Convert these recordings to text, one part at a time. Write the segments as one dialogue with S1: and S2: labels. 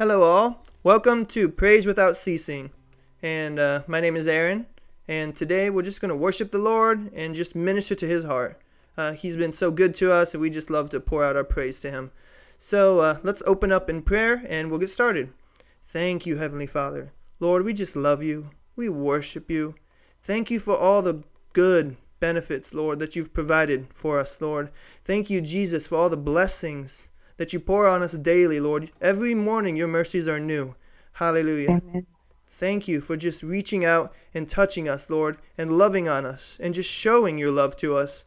S1: Hello, all. Welcome to Praise Without Ceasing. And uh, my name is Aaron. And today we're just going to worship the Lord and just minister to His heart. Uh, he's been so good to us, and we just love to pour out our praise to Him. So uh, let's open up in prayer and we'll get started. Thank you, Heavenly Father. Lord, we just love you. We worship you. Thank you for all the good benefits, Lord, that you've provided for us, Lord. Thank you, Jesus, for all the blessings that you pour on us daily, Lord. Every morning your mercies are new. Hallelujah.
S2: Amen.
S1: Thank you for just reaching out and touching us, Lord, and loving on us and just showing your love to us.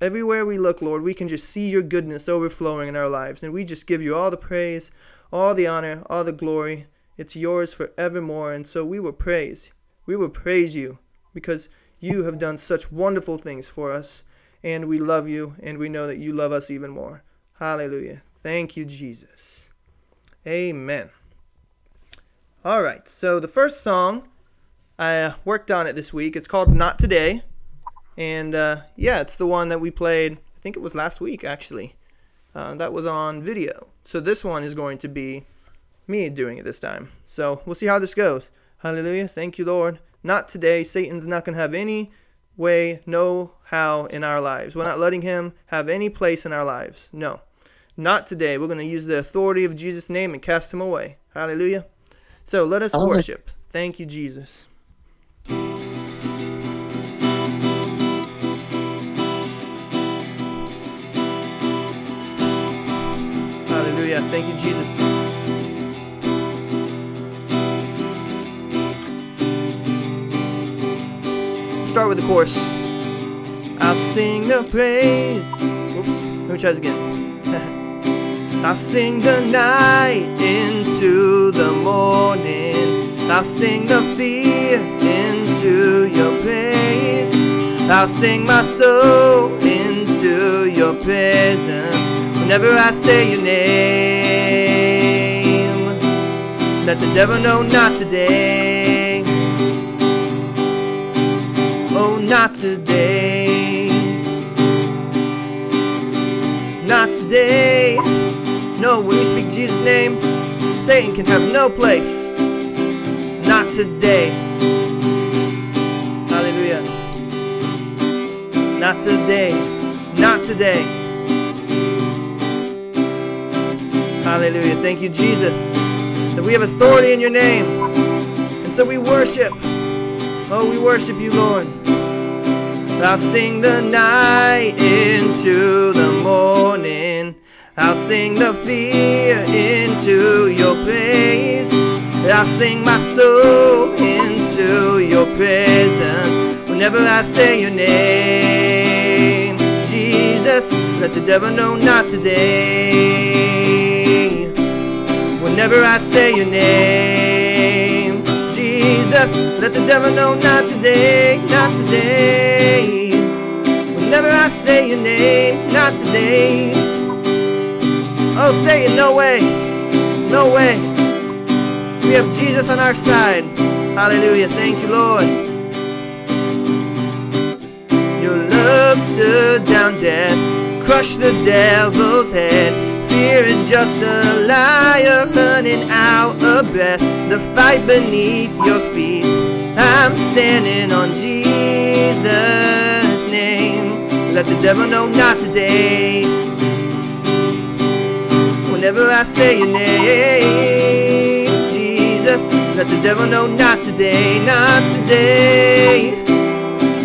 S1: Everywhere we look, Lord, we can just see your goodness overflowing in our lives. And we just give you all the praise, all the honor, all the glory. It's yours forevermore. And so we will praise. We will praise you because you have done such wonderful things for us. And we love you, and we know that you love us even more. Hallelujah. Thank you, Jesus. Amen. All right, so the first song, I worked on it this week. It's called Not Today. And uh, yeah, it's the one that we played, I think it was last week actually. Uh, that was on video. So this one is going to be me doing it this time. So we'll see how this goes. Hallelujah. Thank you, Lord. Not today. Satan's not going to have any way, no how in our lives. We're not letting him have any place in our lives. No. Not today. We're going to use the authority of Jesus' name and cast him away. Hallelujah. So let us worship. Thank you, Jesus. Hallelujah. Thank you, Jesus. Start with the chorus. I'll sing the praise. Oops. Let me try this again. I'll sing the night into the morning. I'll sing the fear into your praise. I'll sing my soul into your presence. Whenever I say your name, let the devil know not today. Oh, not today. Not today. No, when you speak Jesus' name, Satan can have no place. Not today. Hallelujah. Not today. Not today. Hallelujah. Thank you, Jesus, that we have authority in your name. And so we worship. Oh, we worship you, Lord. I'll sing the night into the morning. I'll sing the fear into your praise. I'll sing my soul into your presence. Whenever I say your name, Jesus, let the devil know not today. Whenever I say your name, Jesus, let the devil know not today, not today. Whenever I say your name, not today. Oh, Satan, no way, no way. We have Jesus on our side. Hallelujah. Thank you, Lord. Your love stood down death, crushed the devil's head. Fear is just a liar running out of breath. The fight beneath your feet. I'm standing on Jesus' name. Let the devil know not today. Whenever I say your name, Jesus, let the devil know not today, not today.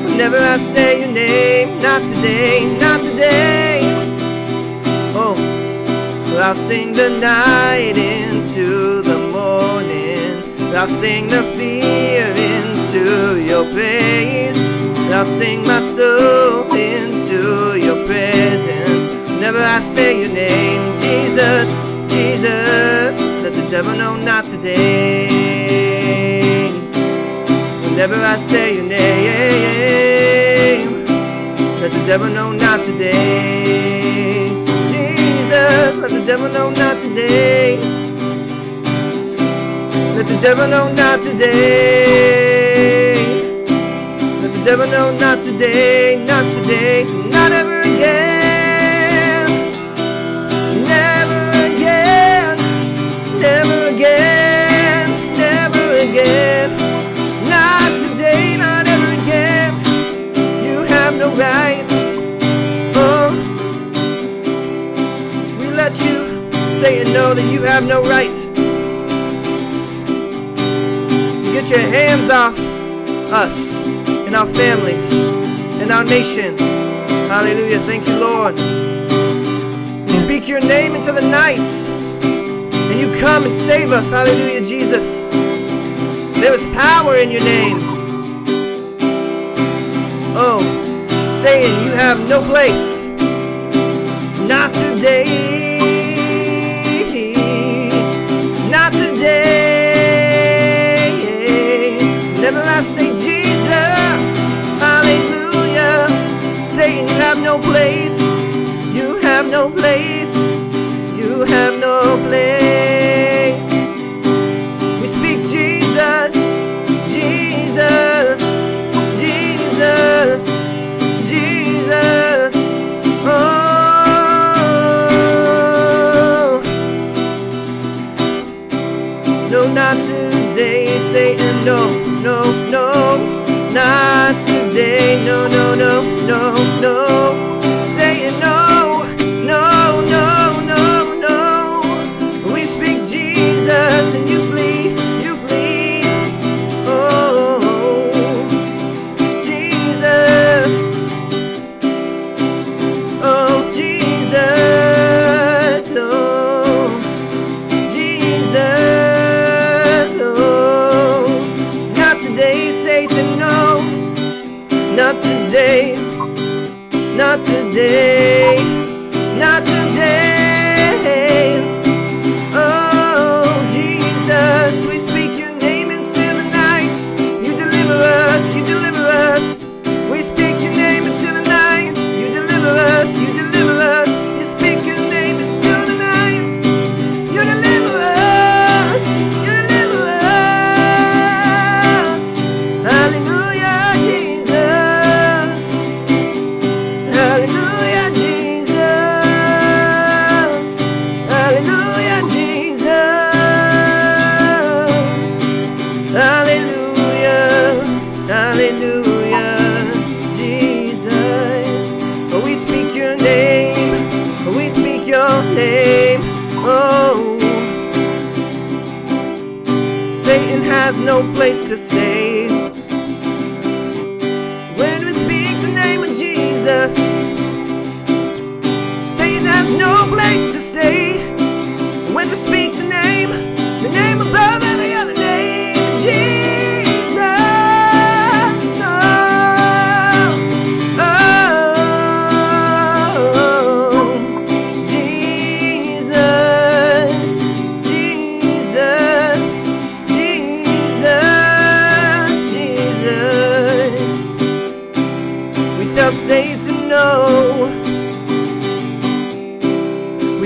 S1: Whenever I say your name, not today, not today. Oh, well, I'll sing the night into the morning. I'll sing the fear into your praise. I'll sing my soul into your presence. Whenever I say your name, Jesus, Jesus, let the devil know not today. Whenever I say your name, let the devil know not today. Jesus, let the devil know not today. Let the devil know not today. Let the devil know not today, not today, not ever again. Satan, know that you have no right. Get your hands off us and our families and our nation. Hallelujah. Thank you, Lord. Speak your name into the night and you come and save us. Hallelujah, Jesus. There is power in your name. Oh, Satan, you have no place. Not today. Have no place. You have no place. You have no place. We speak Jesus. Jesus. Jesus. Jesus. Oh. No, not today, Satan. No, no, no. Not today. No, no, no, no, no.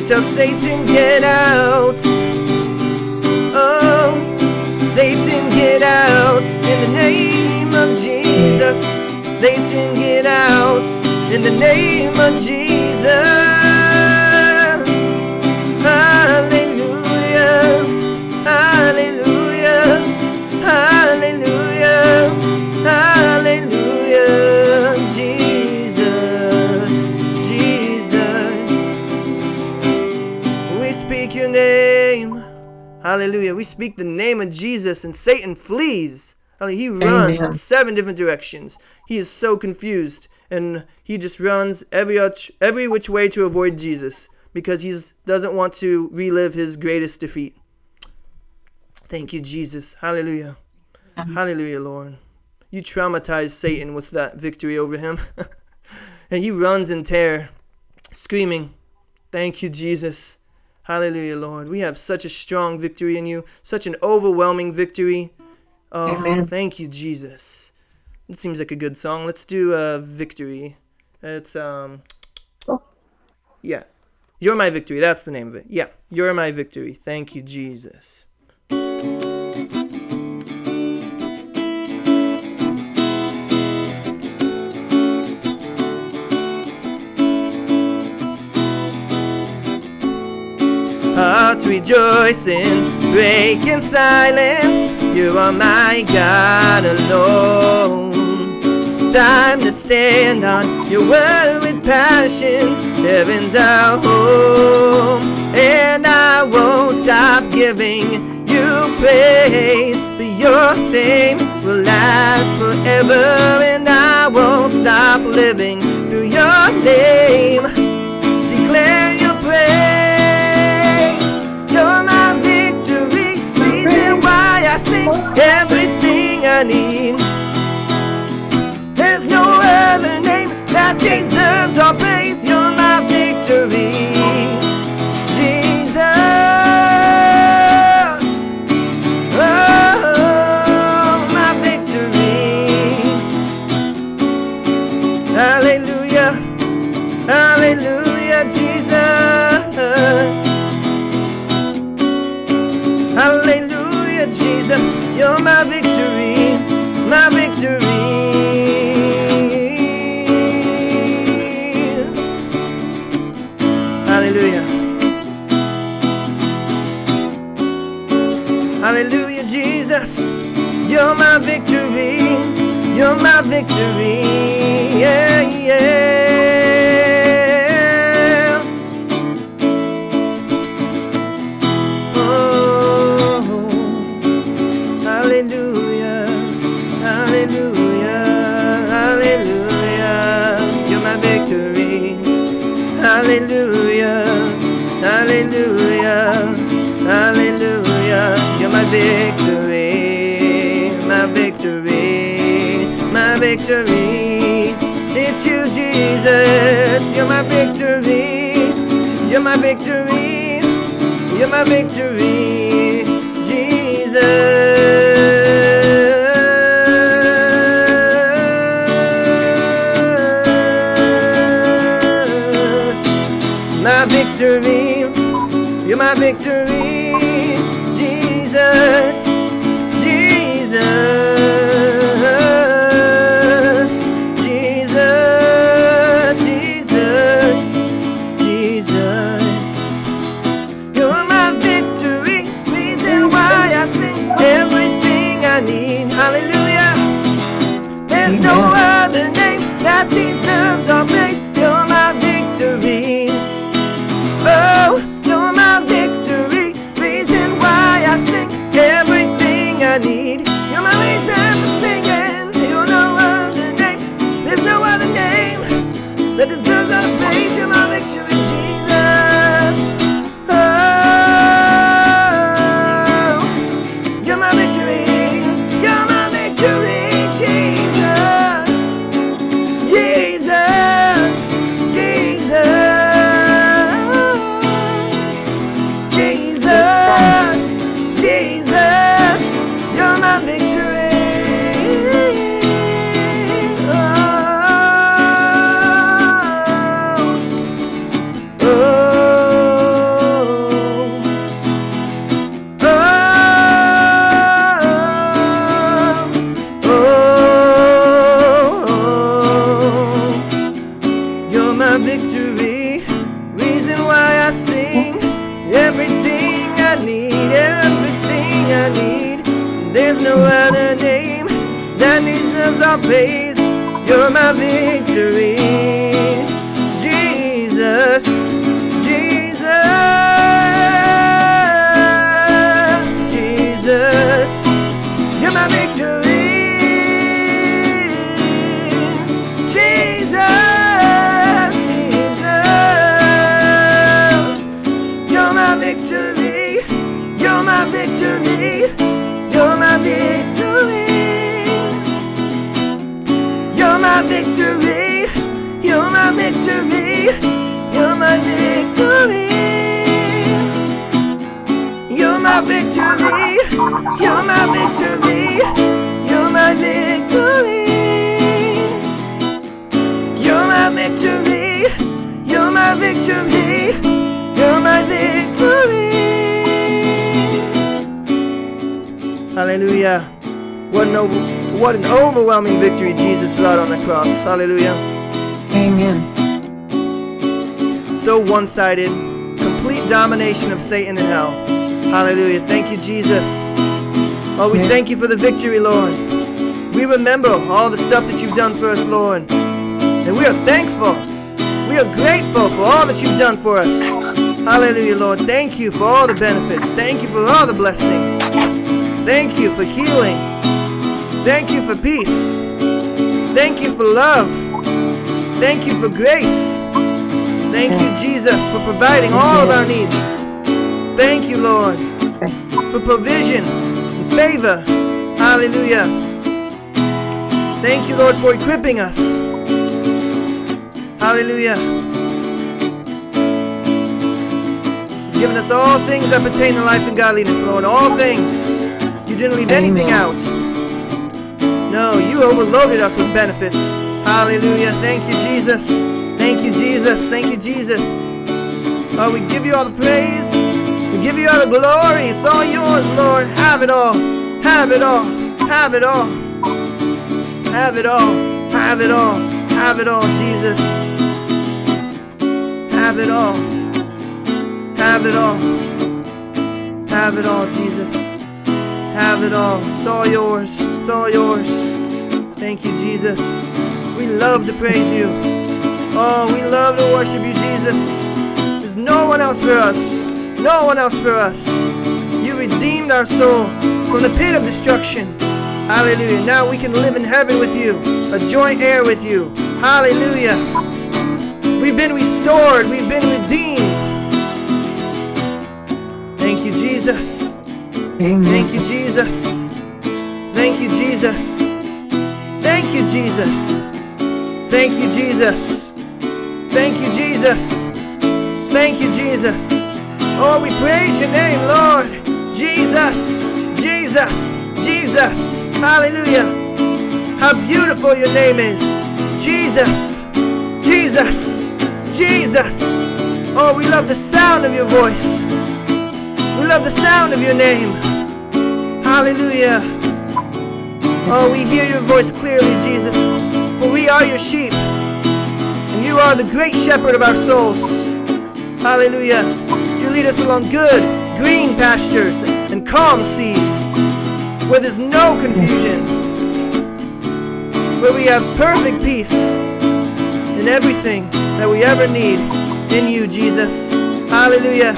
S1: Tell Satan get out. Oh, Satan get out in the name of Jesus. Satan get out in the name of Jesus. Hallelujah. We speak the name of Jesus and Satan flees. Hallelujah. He runs in seven different directions. He is so confused and he just runs every every which way to avoid Jesus because he doesn't want to relive his greatest defeat. Thank you, Jesus. Hallelujah. Hallelujah, Lord. You traumatized Satan with that victory over him. and he runs in terror, screaming, Thank you, Jesus. Hallelujah, Lord. We have such a strong victory in you, such an overwhelming victory. Oh,
S2: Amen.
S1: thank you, Jesus. It seems like a good song. Let's do a victory. It's um yeah. You're my victory. That's the name of it. Yeah. You're my victory. Thank you, Jesus. Hearts rejoicing, breaking silence. You are my God alone. Time to stand on your word with passion. Heaven's our home, and I won't stop giving you praise. For your fame will last forever, and I won't stop living through your name. Need. There's no other name that deserves our praise. You're my victory. Hallelujah, Jesus. You're my victory. You're my victory. Yeah, yeah. Jesus. You're my victory. You're my victory. You're my victory. Jesus. My victory. You're my victory, Hallelujah.
S2: Amen.
S1: So one sided, complete domination of Satan and hell. Hallelujah. Thank you, Jesus. Oh, we thank you for the victory, Lord. We remember all the stuff that you've done for us, Lord. And we are thankful. We are grateful for all that you've done for us. Hallelujah, Lord. Thank you for all the benefits. Thank you for all the blessings. Thank you for healing. Thank you for peace. Thank you for love. Thank you for grace. Thank you, Jesus, for providing all of our needs. Thank you, Lord, for provision and favor. Hallelujah. Thank you, Lord, for equipping us. Hallelujah. You've given us all things that pertain to life and godliness, Lord. All things. You didn't leave anything out. No, you overloaded us with benefits. Hallelujah. Thank you, Jesus. Thank you, Jesus. Thank you, Jesus. Oh, we give you all the praise. We give you all the glory. It's all yours, Lord. Have it all. Have it all. Have it all. Have it all. Have it all. Have it all, Jesus. Have it all. Have it all. Have it all, Jesus. Have it all. It's all yours. It's all yours. Thank you, Jesus. We love to praise you. Oh, we love to worship you, Jesus. There's no one else for us. No one else for us. You redeemed our soul from the pit of destruction. Hallelujah. Now we can live in heaven with you, a joint heir with you. Hallelujah. We've been restored. We've been redeemed. Thank you, Jesus.
S2: Amen.
S1: Thank you, Jesus. Thank you, Jesus. Thank you, Jesus. Thank you, Jesus. Thank you, Jesus. Thank you, Jesus. Oh, we praise your name, Lord. Jesus. Jesus. Jesus. Hallelujah. How beautiful your name is. Jesus. Jesus. Jesus. Oh, we love the sound of your voice. We love the sound of your name. Hallelujah. Oh, we hear your voice clearly, Jesus. For we are your sheep. And you are the great shepherd of our souls. Hallelujah. You lead us along good, green pastures and calm seas where there's no confusion, where we have perfect peace in everything that we ever need in you, Jesus. Hallelujah.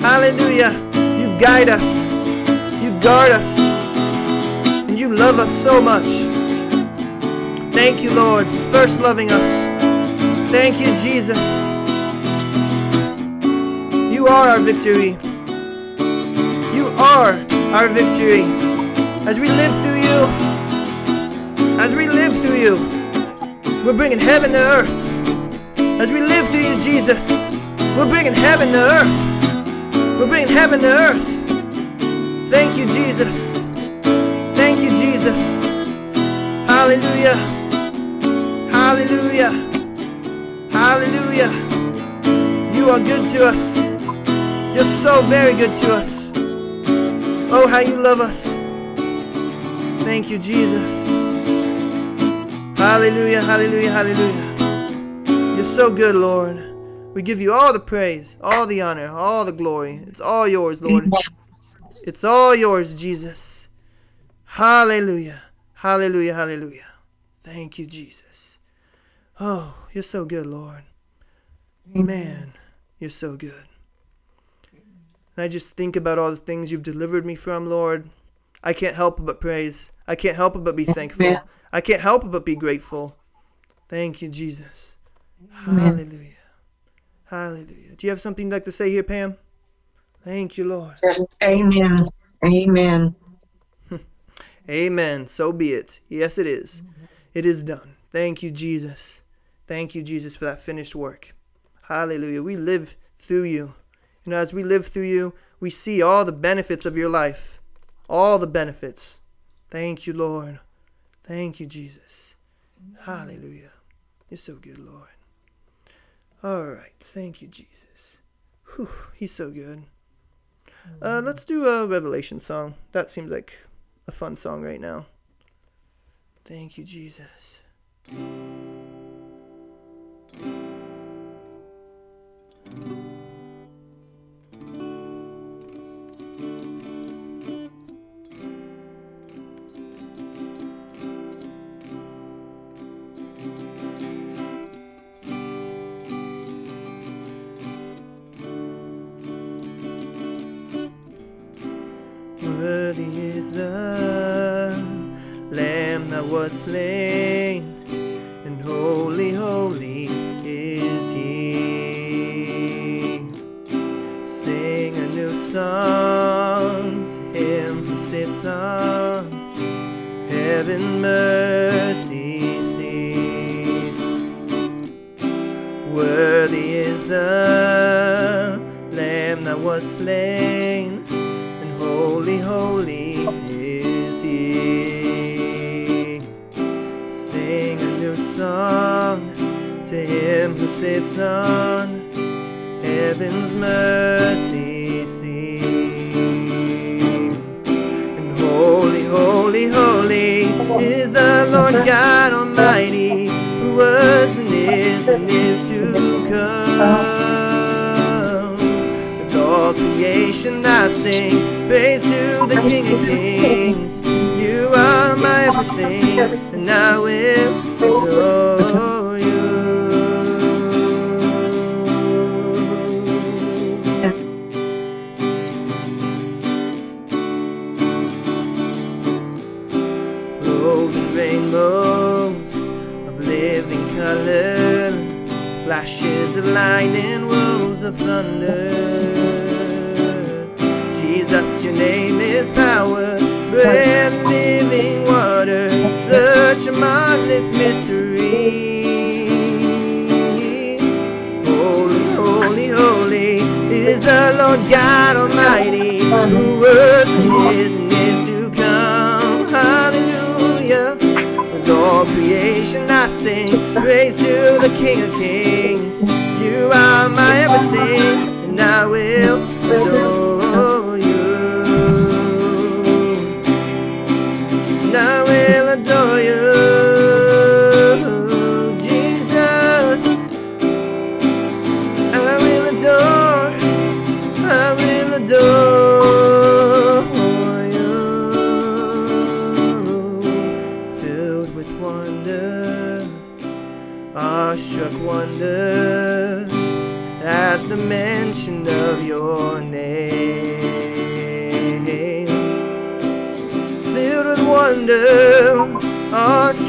S1: Hallelujah. You guide us, you guard us, love us so much. Thank you, Lord, for first loving us. Thank you, Jesus. You are our victory. You are our victory. As we live through you, as we live through you, we're bringing heaven to earth. As we live through you, Jesus, we're bringing heaven to earth. We're bringing heaven to earth. Thank you, Jesus. Thank you, Jesus. Hallelujah. Hallelujah. Hallelujah. You are good to us. You're so very good to us. Oh, how you love us. Thank you, Jesus. Hallelujah, hallelujah, hallelujah. You're so good, Lord. We give you all the praise, all the honor, all the glory. It's all yours, Lord. It's all yours, Jesus. Hallelujah. Hallelujah. Hallelujah. Thank you, Jesus. Oh, you're so good, Lord. Man, you're so good. And I just think about all the things you've delivered me from, Lord. I can't help but praise. I can't help but be thankful.
S2: Amen.
S1: I can't help but be grateful. Thank you, Jesus.
S2: Amen.
S1: Hallelujah. Hallelujah. Do you have something you'd like to say here, Pam? Thank you, Lord.
S2: Just amen. Amen.
S1: Amen. So be it. Yes, it is. It is done. Thank you, Jesus. Thank you, Jesus, for that finished work. Hallelujah. We live through you. And as we live through you, we see all the benefits of your life. All the benefits. Thank you, Lord. Thank you, Jesus. Hallelujah. You're so good, Lord. All right. Thank you, Jesus. Whew, he's so good. Uh, let's do a Revelation song. That seems like a fun song right now. Thank you, Jesus.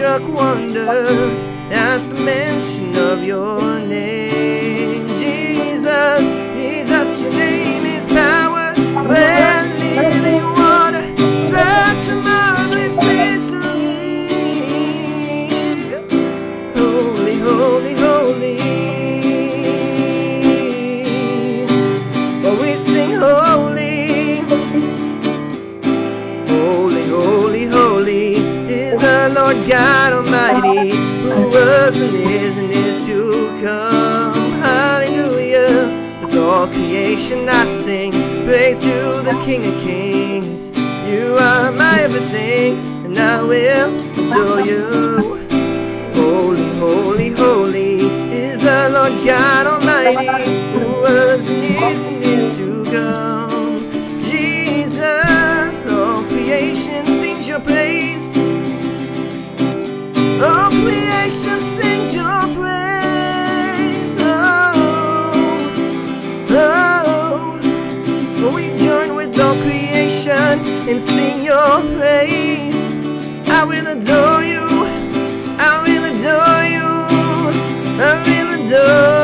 S1: struck wonder at the mention of your God Almighty, who was and is and is to come. Hallelujah. With all creation I sing, praise to the King of Kings. You are my everything, and I will adore you. Holy, holy, holy is the Lord God Almighty, who was and is and is to come. Jesus, all creation sings your praise. All creation sings your praise. Oh, oh. We join with all creation and sing your praise? I will adore you. I will adore you. I will adore.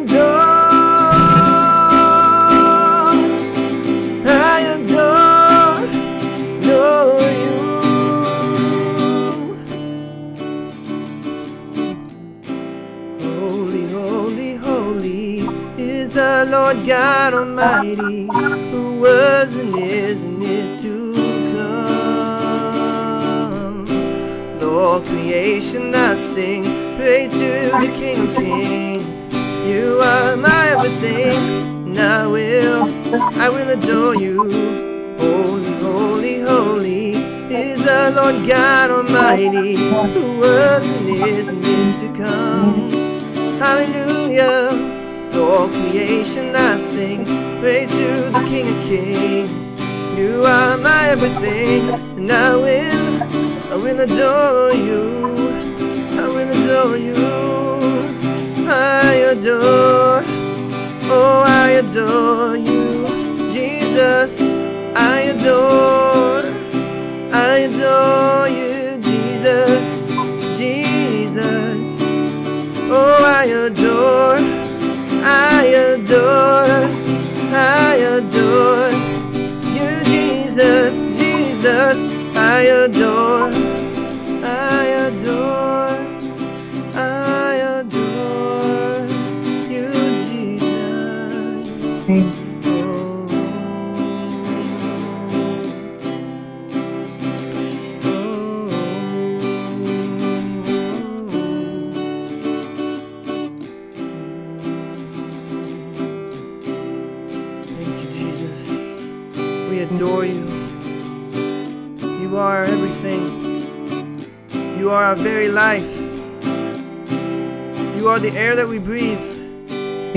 S1: Holy, holy, holy is the Lord God Almighty, who was and is and is to come. All creation I sing, praise to the King of Kings. You are my everything, and I will, I will adore you. Holy, holy, holy is the Lord God Almighty, who was and is and is to come. Hallelujah. For creation I sing praise to the King of Kings. You are my everything, and I will, I will adore you. I will adore you. I adore, oh, I adore you, Jesus. I adore, I adore you, Jesus, Jesus. Oh, I adore, I adore, I adore you, Jesus, Jesus. I adore, are our very life. You are the air that we breathe.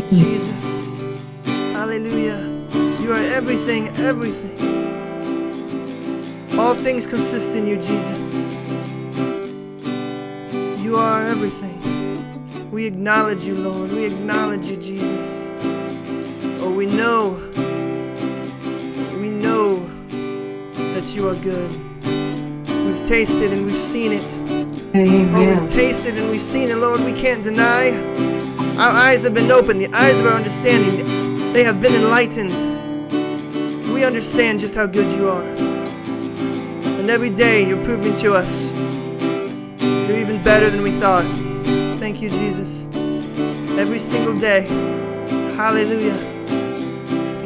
S1: Jesus. Hallelujah. You are everything, everything. All things consist in you, Jesus. You are everything. We acknowledge you, Lord. We acknowledge you, Jesus. Oh, we know, we know that you are good. We've tasted and we've seen it. Oh, we've tasted and we've seen it, Lord. We can't deny. Our eyes have been opened, the eyes of our understanding, they have been enlightened. We understand just how good you are. And every day you're proving to us you're even better than we thought. Thank you, Jesus. Every single day. Hallelujah.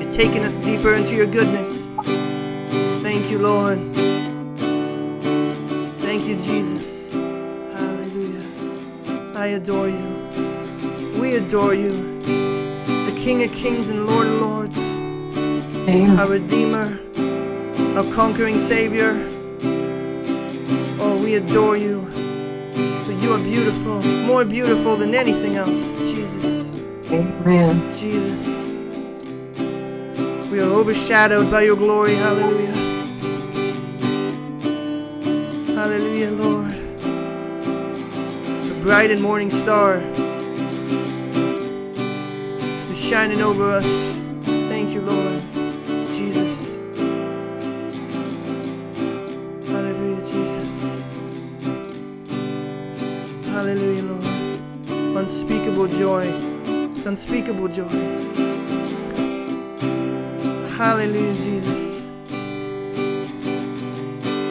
S1: You're taking us deeper into your goodness. Thank you, Lord. Thank you, Jesus. I adore you. We adore you. The King of Kings and Lord of Lords. Our Redeemer. Our conquering Savior. Oh, we adore you. For you are beautiful. More beautiful than anything else. Jesus.
S2: Amen.
S1: Jesus. We are overshadowed by your glory. Hallelujah. Hallelujah, Lord. Bright and morning star is shining over us. Thank you, Lord. Jesus. Hallelujah, Jesus. Hallelujah, Lord. Unspeakable joy. It's unspeakable joy. Hallelujah, Jesus.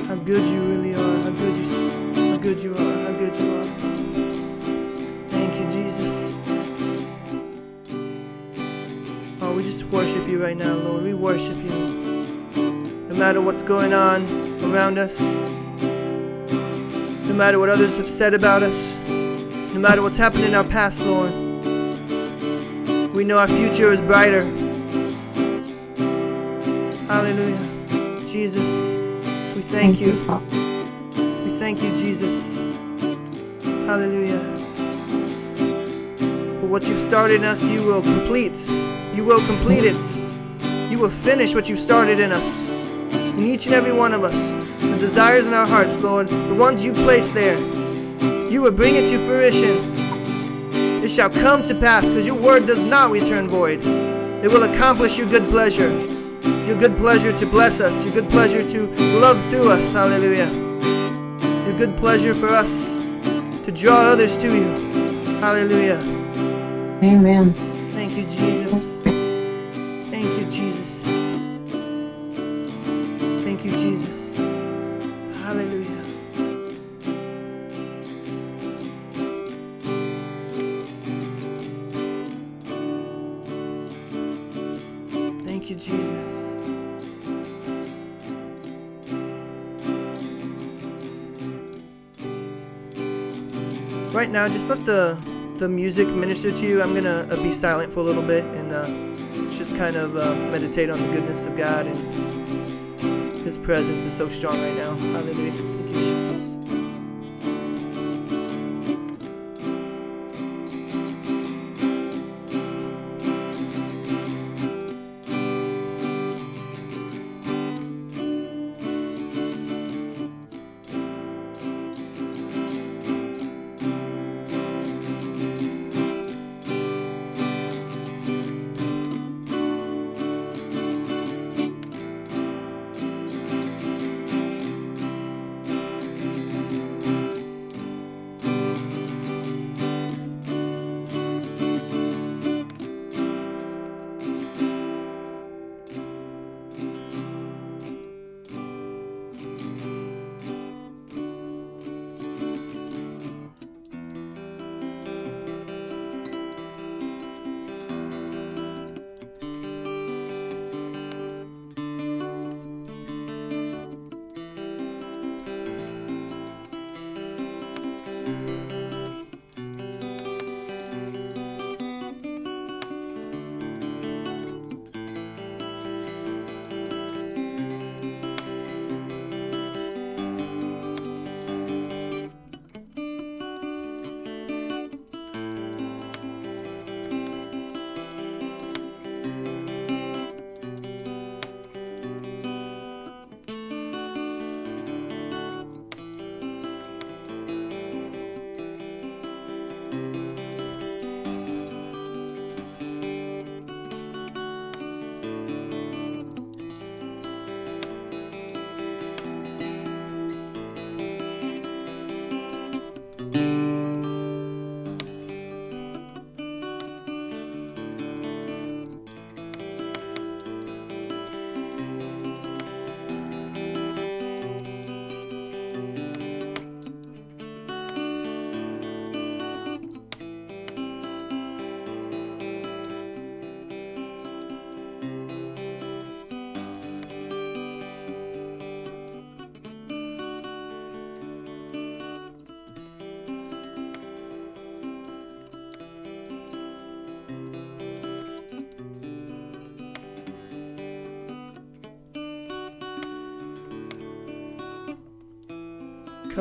S1: How good you matter what's going on around us, no matter what others have said about us, no matter what's happened in our past, Lord, we know our future is brighter. Hallelujah. Jesus, we thank you. We thank you, Jesus. Hallelujah. For what you've started in us, you will complete. You will complete it. You will finish what you've started in us. In each and every one of us. The desires in our hearts, Lord, the ones you've placed there. You will bring it to fruition. It shall come to pass, because your word does not return void. It will accomplish your good pleasure. Your good pleasure to bless us. Your good pleasure to love through us. Hallelujah. Your good pleasure for us to draw others to you. Hallelujah.
S2: Amen.
S1: Thank you, Jesus. Now, just let the the music minister to you. I'm gonna uh, be silent for a little bit and uh, just kind of uh, meditate on the goodness of God and His presence is so strong right now. Hallelujah. Thank you, Jesus.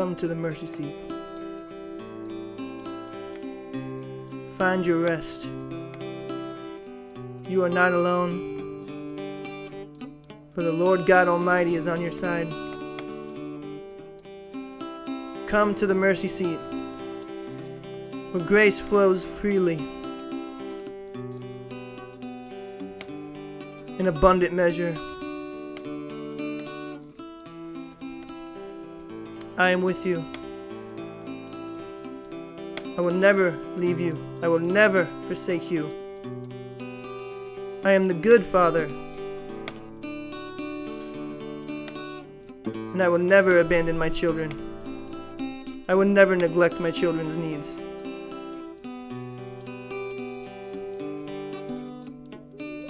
S1: Come to the mercy seat. Find your rest. You are not alone, for the Lord God Almighty is on your side. Come to the mercy seat, where grace flows freely in abundant measure. I am with you. I will never leave you. I will never forsake you. I am the good Father, and I will never abandon my children. I will never neglect my children's needs.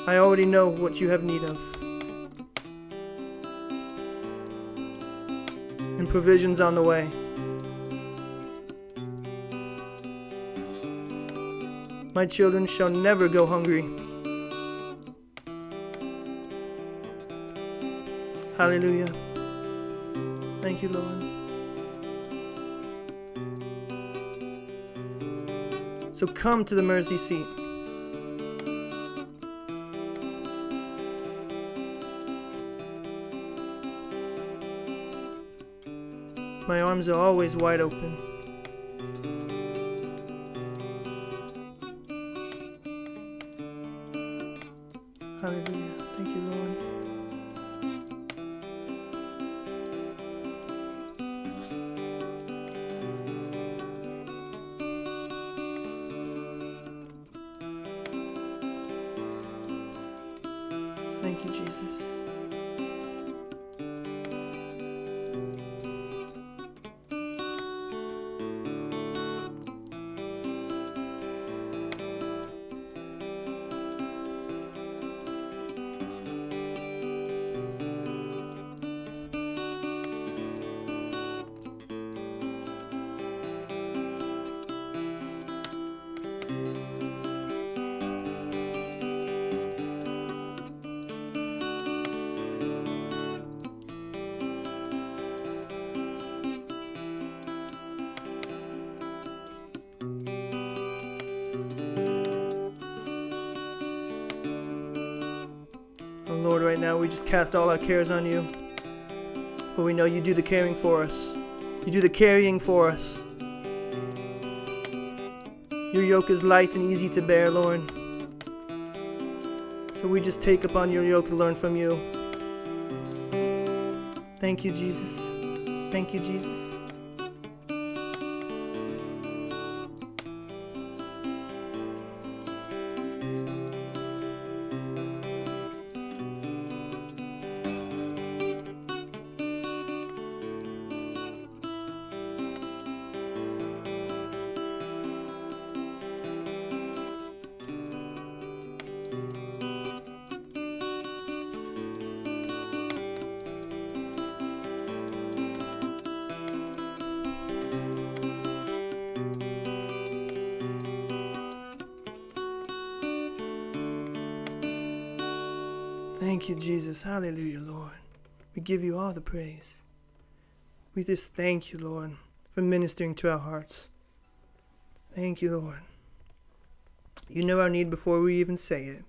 S1: I already know what you have need of. Provisions on the way. My children shall never go hungry. Hallelujah. Thank you, Lord. So come to the mercy seat. Are always wide open. Cast all our cares on you. For we know you do the caring for us. You do the carrying for us. Your yoke is light and easy to bear, Lord. So we just take upon your yoke and learn from you. Thank you, Jesus. Thank you, Jesus. Thank you, Jesus. Hallelujah, Lord. We give you all the praise. We just thank you, Lord, for ministering to our hearts. Thank you, Lord. You know our need before we even say it.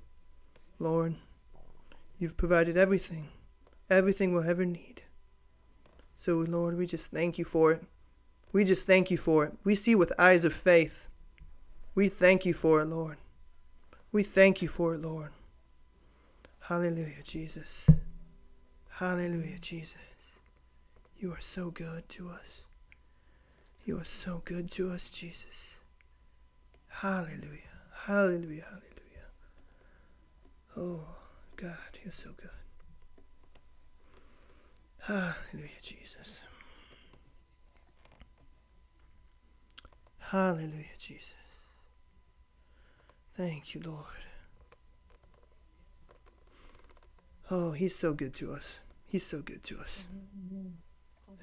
S1: Lord, you've provided everything, everything we'll ever need. So, Lord, we just thank you for it. We just thank you for it. We see with eyes of faith. We thank you for it, Lord. We thank you for it, Lord. Hallelujah, Jesus. Hallelujah, Jesus. You are so good to us. You are so good to us, Jesus. Hallelujah. Hallelujah. Hallelujah. Oh, God, you're so good. Hallelujah, Jesus. Hallelujah, Jesus. Thank you, Lord. Oh, He's so good to us. He's so good to us. Mm-hmm.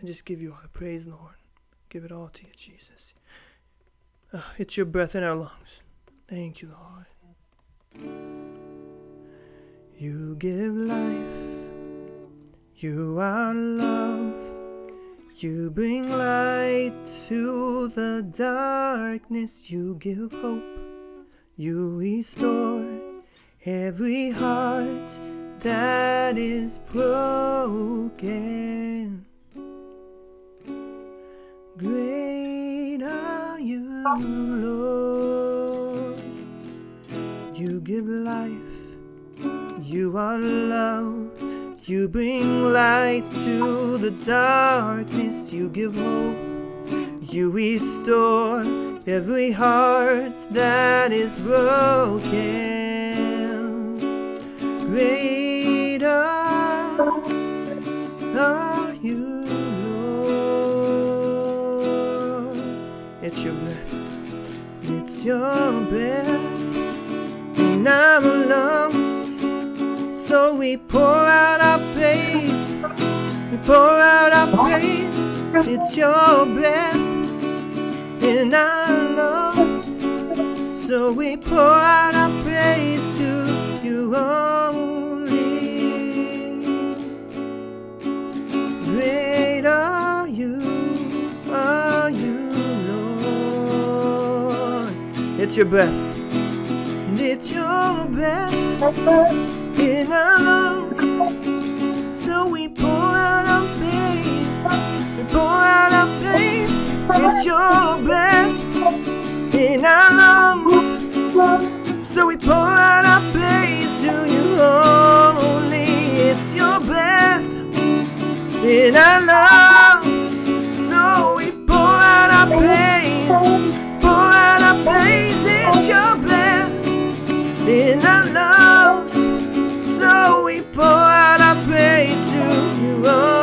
S1: I just give you all the praise, Lord. Give it all to you, Jesus. Oh, it's your breath in our lungs. Thank you, Lord. You give life. You are love. You bring light to the darkness. You give hope. You restore every heart that is broken. Great are you, Lord. You give life. You are love. You bring light to the darkness. You give hope. You restore every heart that is broken. Great are, you, Lord. It's your breath. It's your breath in our lungs. So we pour out our praise. We pour out our praise. It's your breath in our lungs. So we pour out our praise to you oh. It's your breath. And it's your breath in our lungs. So we pour out our praise. We pour out our praise. It's your breath in our lungs. So we pour out our praise to you only. It's your breath in our lungs. So we pour out our praise. Pour out our praise. Your breath in our lungs. So we pour out our praise to you oh.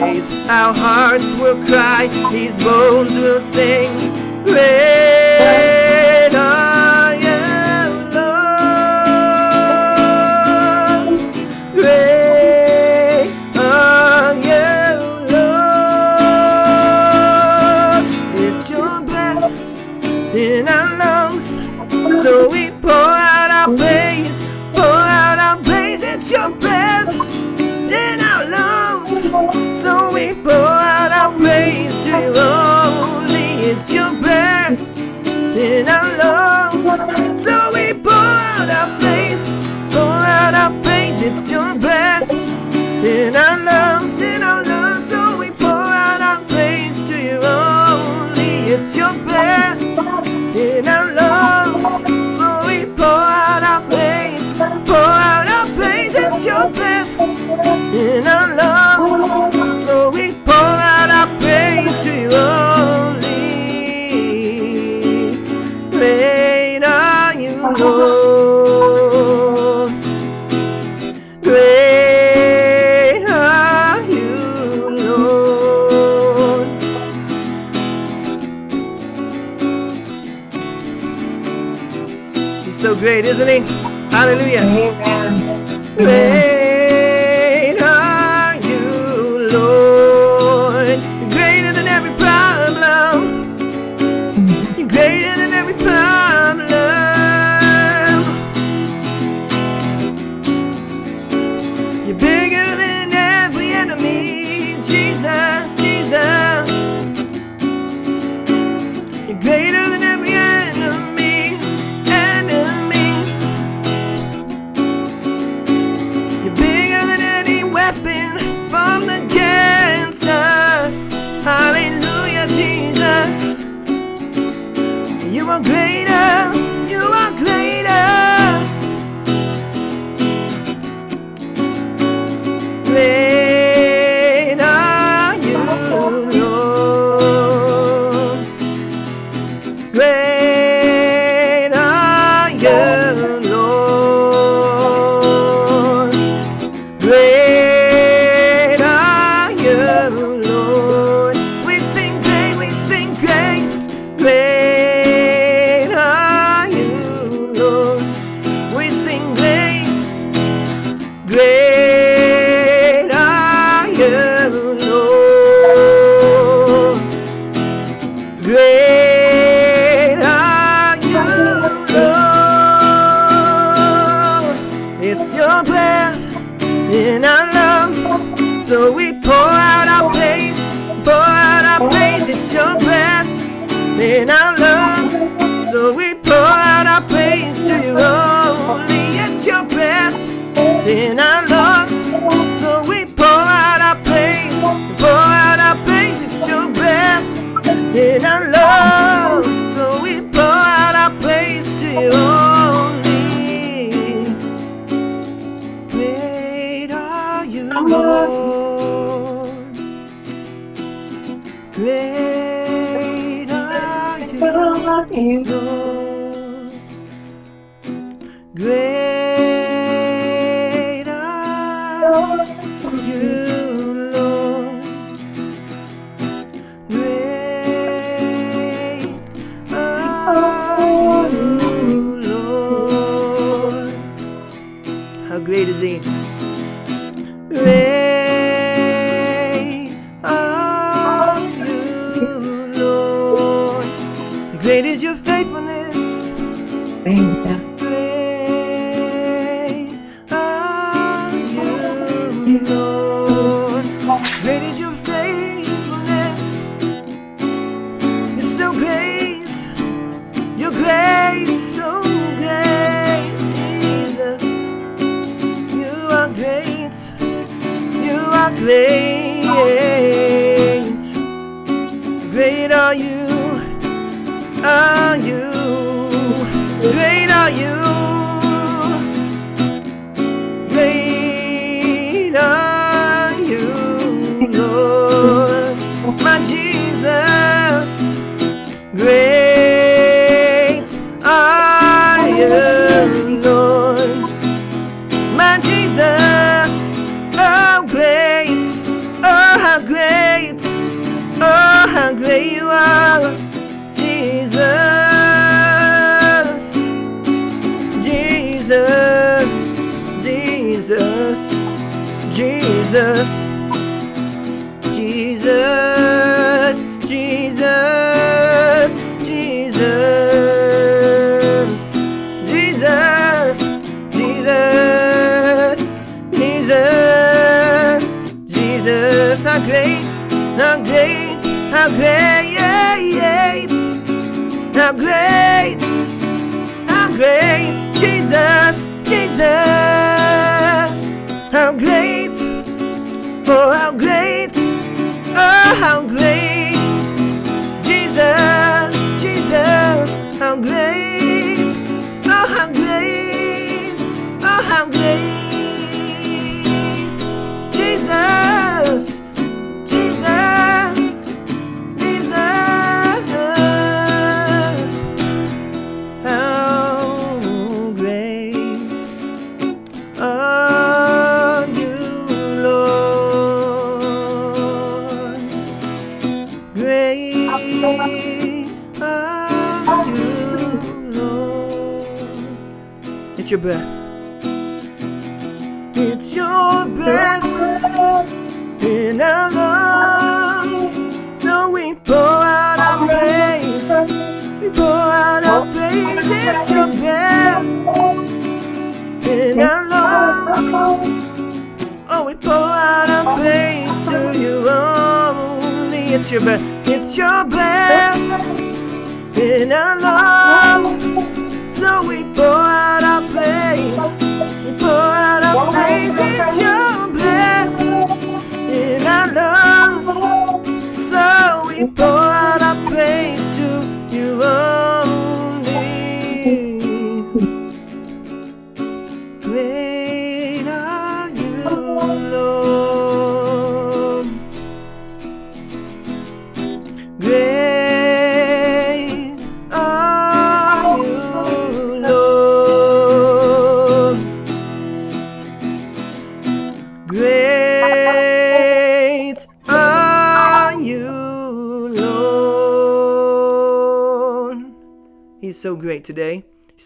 S1: Our hearts will cry, His bones will sing. Rain.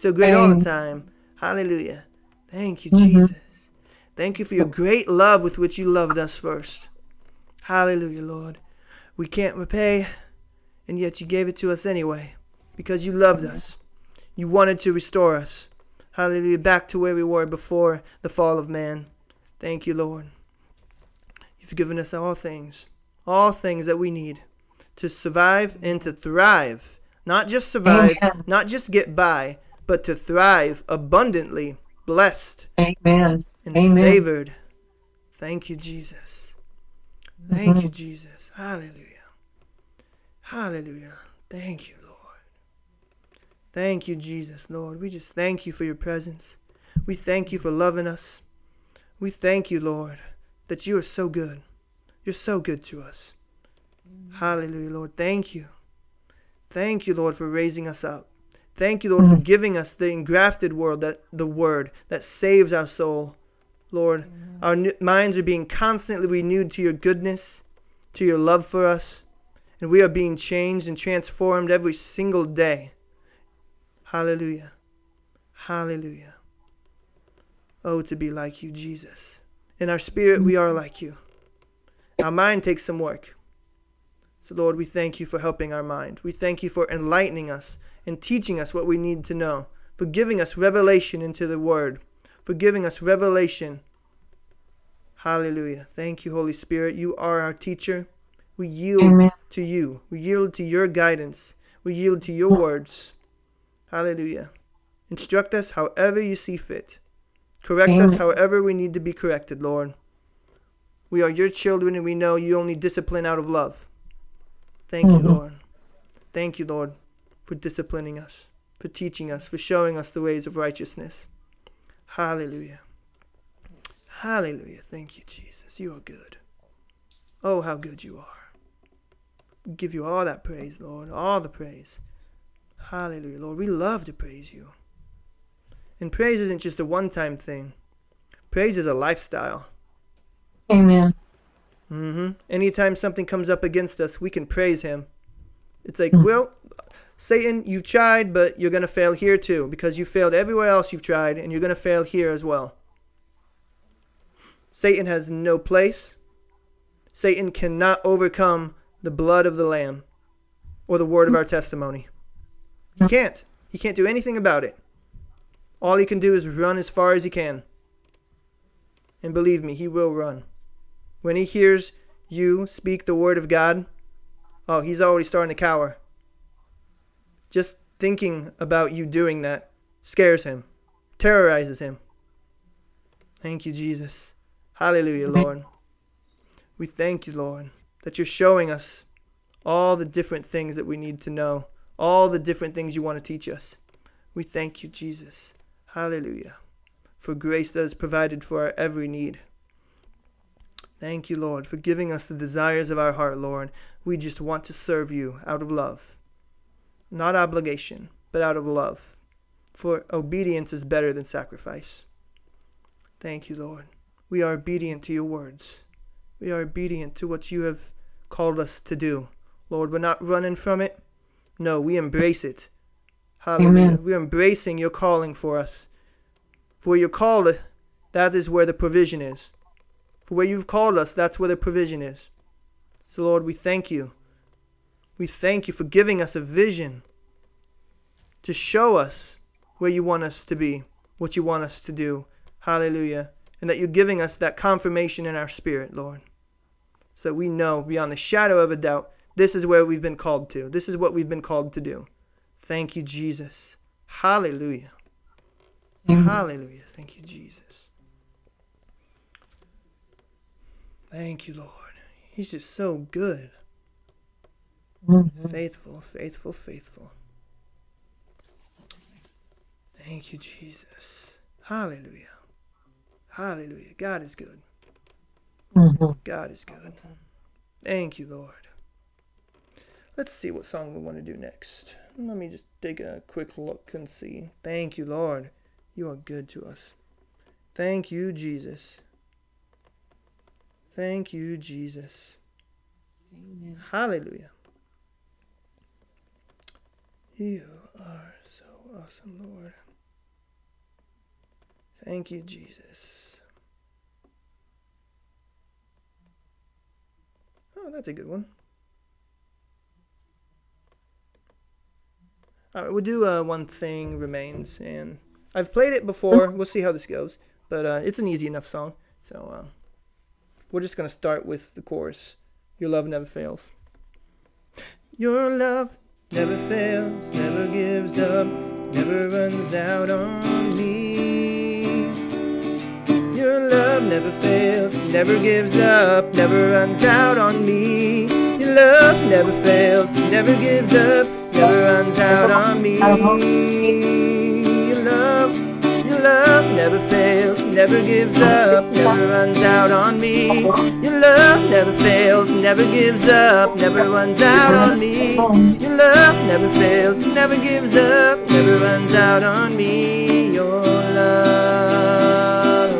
S1: So great all the time. Hallelujah. Thank you,
S2: Mhm.
S1: Jesus. Thank you for your great love with which you loved us first. Hallelujah, Lord. We can't repay, and yet you gave it to us anyway because you loved us. You wanted to restore us. Hallelujah. Back to where we were before the fall of man. Thank you, Lord. You've given us all things, all things that we need to survive and to thrive. Not just survive,
S2: Amen.
S1: not just get by, but to thrive abundantly, blessed
S2: Amen.
S1: and
S2: Amen.
S1: favored. Thank you, Jesus. Thank you,
S2: Mhm.
S1: Jesus. Hallelujah. Hallelujah. Thank you, Lord. Thank you, Jesus, Lord. We just thank you for your presence. We thank you for loving us. We thank you, Lord, that you are so good. You're so good to us. Hallelujah, Lord. Thank you. Thank you, Lord, for raising us up. Thank you, Lord, for
S2: Mhm.
S1: giving us the engrafted word that the word that saves our soul. Lord, our minds are being constantly renewed to your goodness, to your love for us, and we are being changed and transformed every single day. Hallelujah. Hallelujah. Oh, to be like you, Jesus. In our spirit, we are like you. Our mind takes some work. So, Lord, we thank you for helping our mind. We thank you for enlightening us and teaching us what we need to know, for giving us revelation into the Word, for giving us revelation. Hallelujah. Thank you, Holy Spirit. You are our teacher. We yield
S2: Amen.
S1: to you. We yield to your guidance. We yield to your words. Hallelujah. Instruct us however you see fit. Correct us however we need to be corrected, Lord. We are your children and we know you only discipline out of love. Thank you,
S2: Mhm.
S1: Lord. Thank you, Lord, for disciplining us, for teaching us, for showing us the ways of righteousness. Hallelujah. Hallelujah. Thank you, Jesus. You are good. Oh, how good you are. We give you all that praise, Lord, all the praise. Hallelujah, Lord. We love to praise you. And praise isn't just a one time thing, praise is a lifestyle.
S2: Amen.
S1: Mm-hmm. Anytime something comes up against us, we can praise Him. It's like,
S2: Mhm.
S1: well, Satan, you've tried, but you're going to fail here too, because you failed everywhere else you've tried, and you're going to fail here as well. Satan has no place. Satan cannot overcome the blood of the Lamb or the word of our testimony. He can't. He can't do anything about it. All he can do is run as far as he can. And believe me, he will run. When he hears you speak the word of God, oh, he's already starting to cower. Just thinking about you doing that scares him, terrorizes him. Thank you, Jesus. Hallelujah, Lord. We thank you, Lord, that you're showing us all the different things that we need to know, all the different things you want to teach us. We thank you, Jesus. Hallelujah. For grace that is provided for our every need. Thank you, Lord, for giving us the desires of our heart, Lord. We just want to serve you out of love. Not obligation, but out of love. For obedience is better than sacrifice. Thank you, Lord. We are obedient to your words. We are obedient to what you have called us to do. Lord, we're not running from it. No, we embrace it. Hallelujah.
S2: Amen.
S1: We're embracing your calling for us. For where you're called, that is where the provision is. For where you've called us, that's where the provision is. So, Lord, we thank you. We thank you for giving us a vision to show us where you want us to be, what you want us to do. Hallelujah. And that you're giving us that confirmation in our spirit, Lord. So that we know beyond the shadow of a doubt this is where we've been called to. This is what we've been called to do. Thank you, Jesus. Hallelujah.
S2: Amen.
S1: Hallelujah. Thank you, Jesus. Thank you, Lord. He's just so good.
S2: Mhm.
S1: Faithful, faithful, faithful. Thank you, Jesus. Hallelujah. Hallelujah. God is good.
S2: Mhm.
S1: God is good. Thank you, Lord. Let's see what song we want to do next. Let me just take a quick look and see. Thank you, Lord. You are good to us. Thank you, Jesus. Thank you, Jesus.
S2: Amen.
S1: Hallelujah. You are so awesome, Lord. Thank you, Jesus. Oh, that's a good one. All right, we'll do uh, one thing remains, and I've played it before. We'll see how this goes, but uh, it's an easy enough song. So uh, we're just gonna start with the chorus. Your love never fails. Your love never fails, never gives up, never runs out on me. Your love never fails, never gives up, never runs out on me. Your love never fails, never gives up, never runs out on me. Never fails, never gives up, never runs out on me. Your love never fails, never gives up, never runs out on me. Your love never fails, never gives up, never runs out on me. Your love.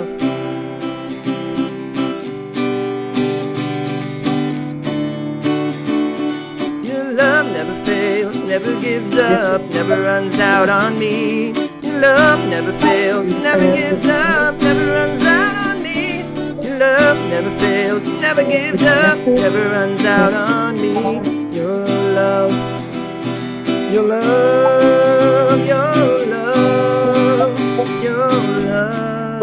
S1: Your love never fails, never gives up, never runs out on me. Your love never fails, never gives up, never runs out on me. Your love never fails, never gives up, never runs out on me. Your love, your love, your love, your love.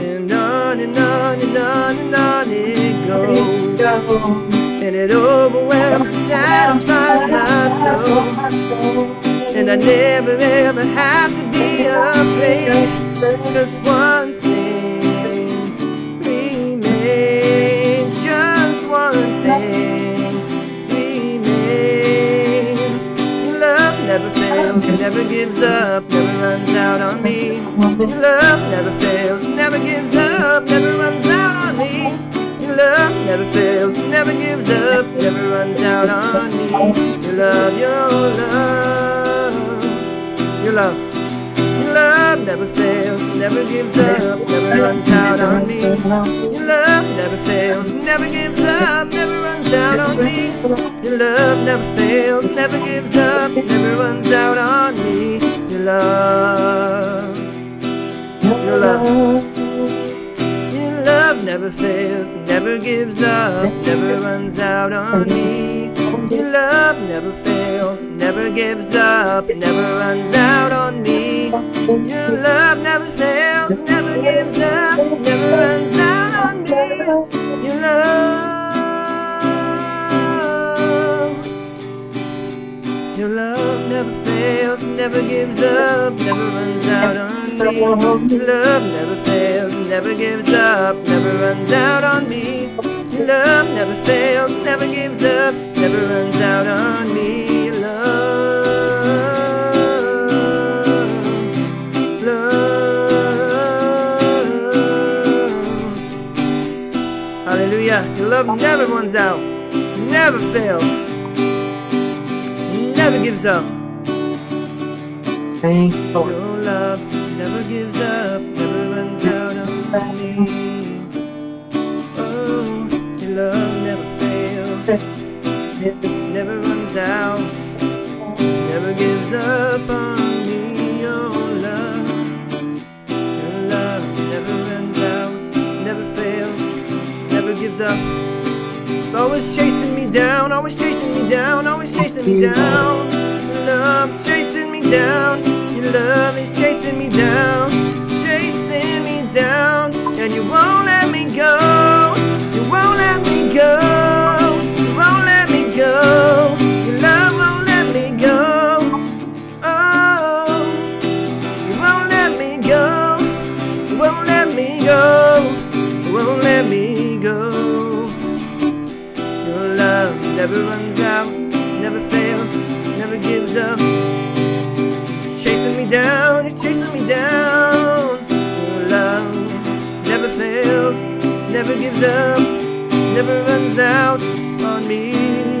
S1: And on and on and on and on it goes. And it overwhelms and satisfies my soul. And I never ever have to be afraid. Cause one thing remains, just one thing remains. Love never fails, never gives up, never runs out on me. Love never fails, never gives up, never runs out on me. Love never fails, never gives up, never runs out on me. Your love, your love, your love. Your love never fails, never gives up, never runs out on me. Your love never fails, never gives up, never runs out on me. Your love never fails, never gives up, never runs out on me. Your love, your love. Your love never fails, never gives up, never runs out on me. Your love never fails, never gives up, never runs out on me. Your love never fails, never gives up, never runs out on me. Your love, your love never fails, never gives up, never runs out on me. Your love never fails, never gives up, never runs out on me. Your love never fails, never gives up, never runs out on me. Love never runs out, never fails, never gives up.
S2: Thank you,
S1: Your love never gives up, never runs out on me. Oh, your love never fails, never runs out, never gives up on me. Up. It's always chasing me down, always chasing me down, always chasing me down. Your love chasing me down, your love is chasing me down, chasing me down, and you won't let me go. You won't let me go. You won't let me go. Your love won't let me go. Oh, you won't let me go. You won't let me go. Never runs out, never fails, never gives up. Chasing me down, you're chasing me down. Your love never fails, never gives up, never runs out on me.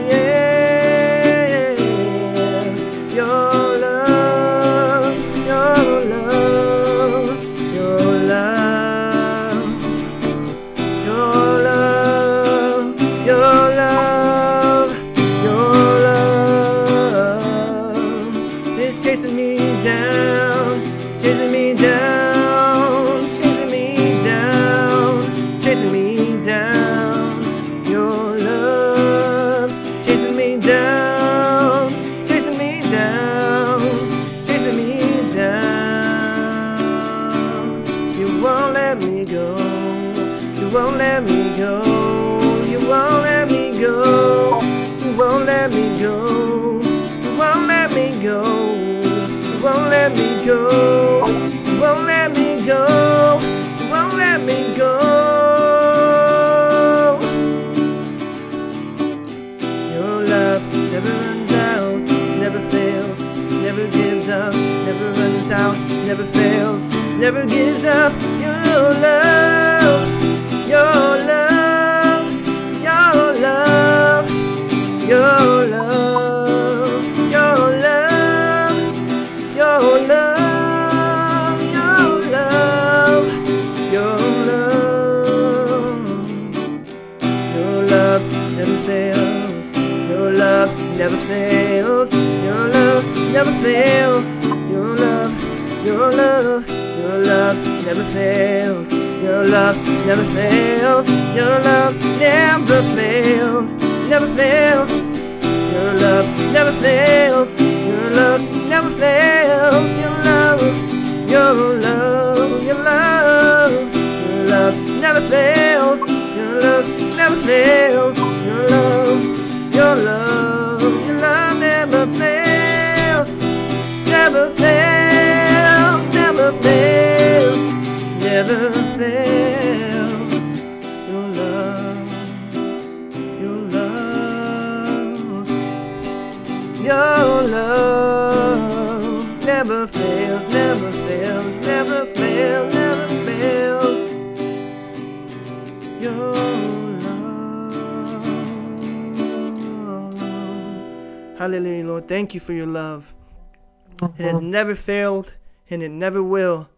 S1: Never failed and it never will.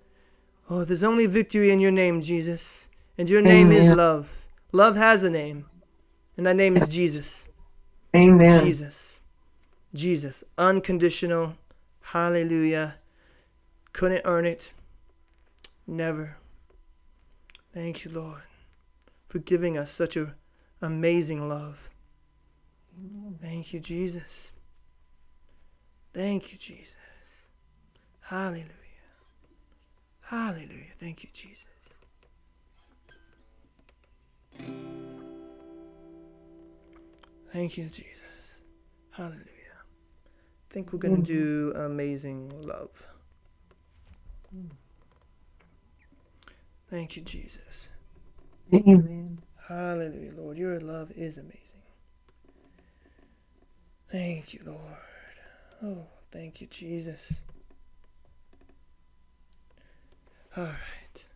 S1: Oh, there's only victory in your name, Jesus. And your name is love. Love has a name, and that name is Jesus.
S2: Amen.
S1: Jesus. Jesus. Unconditional. Hallelujah. Couldn't earn it. Never. Thank you, Lord, for giving us such a amazing love. Thank you, Jesus. Thank you, Jesus. Hallelujah. Hallelujah. Thank you, Jesus. Thank you, Jesus. Hallelujah. I think we're going to mm. do amazing love. Thank you, Jesus.
S2: Amen.
S1: Hallelujah, Lord. Your love is amazing. Thank you, Lord. Oh, thank you, Jesus. All right.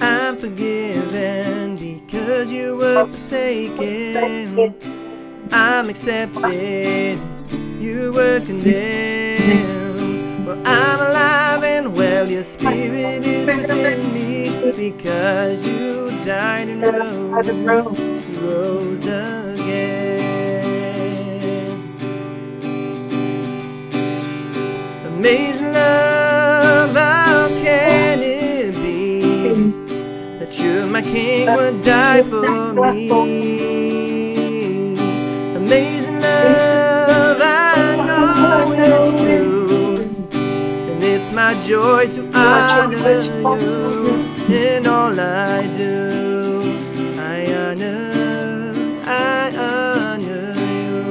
S1: I'm forgiven because you were forsaken. I'm accepted. You were condemned. Well, I'm alive and well. Your spirit is within me because you died and rose, rose again. Amazing that you, my King, would die for me? Amazing love, I know it's true, and it's my joy to honor you in all I do. I honor, I honor you.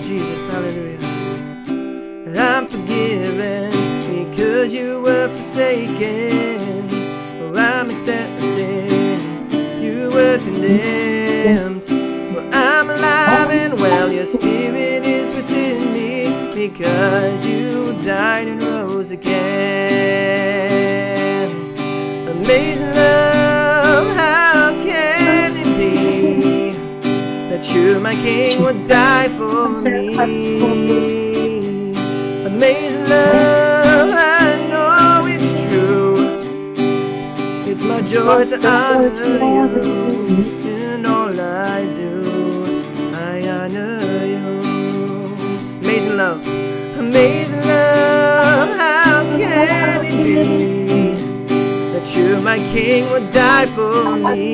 S1: Jesus, hallelujah. I'm forgiven because you forsaken. Or I'm accepted. You were condemned. Well, I'm alive and well. Your spirit is within me because you died and rose again. Amazing love, how can it be? that you, my King, would die for me. Amazing love, joy to honor you in all I do. I honor you. Amazing love, amazing love, how can it be that you, my King, would die for me?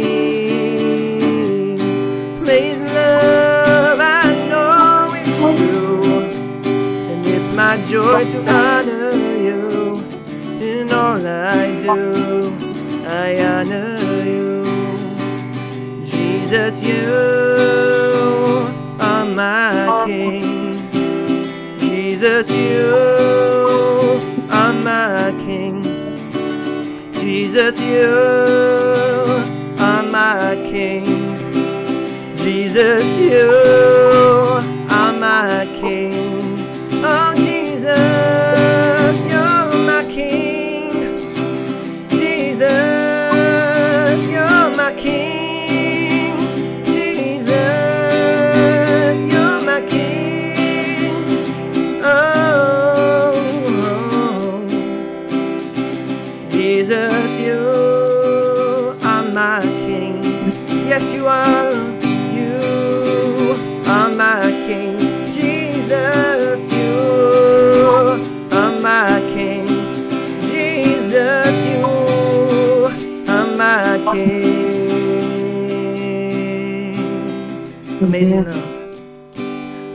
S1: Amazing love, I know it's true. And it's my joy to honor you in all I do. I honor you. Jesus, you are my King. Jesus, you are my King. Jesus, you are my King. Jesus, you Amazing love.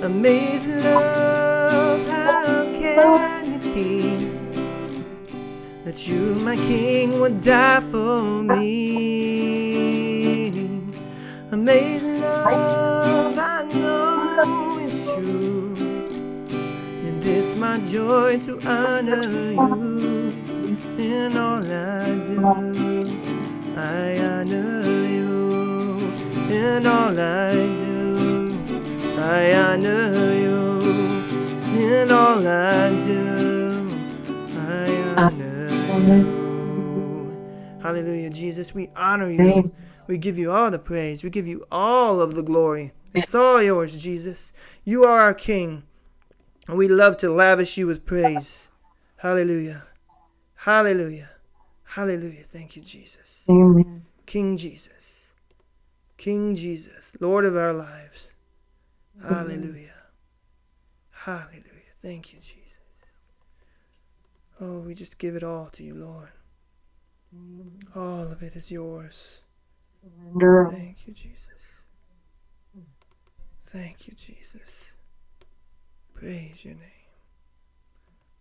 S1: Amazing love, how can it be that you, my King, would die for me? Amazing love, I know it's true, and it's my joy to honor you in all I do. I honor you in all I do. I honor you in all I do. I honor you. Hallelujah, Jesus. We honor you. We give you all the praise. We give you all of the glory. It's all yours, Jesus. You are our King. And we love to lavish you with praise. Hallelujah. Hallelujah. Hallelujah. Thank you, Jesus.
S2: Amen.
S1: King Jesus. King Jesus. Lord of our lives. Hallelujah. Hallelujah. Thank you, Jesus. Oh, we just give it all to you, Lord. All of it is yours. Thank you, Jesus. Thank you, Jesus. Praise your name.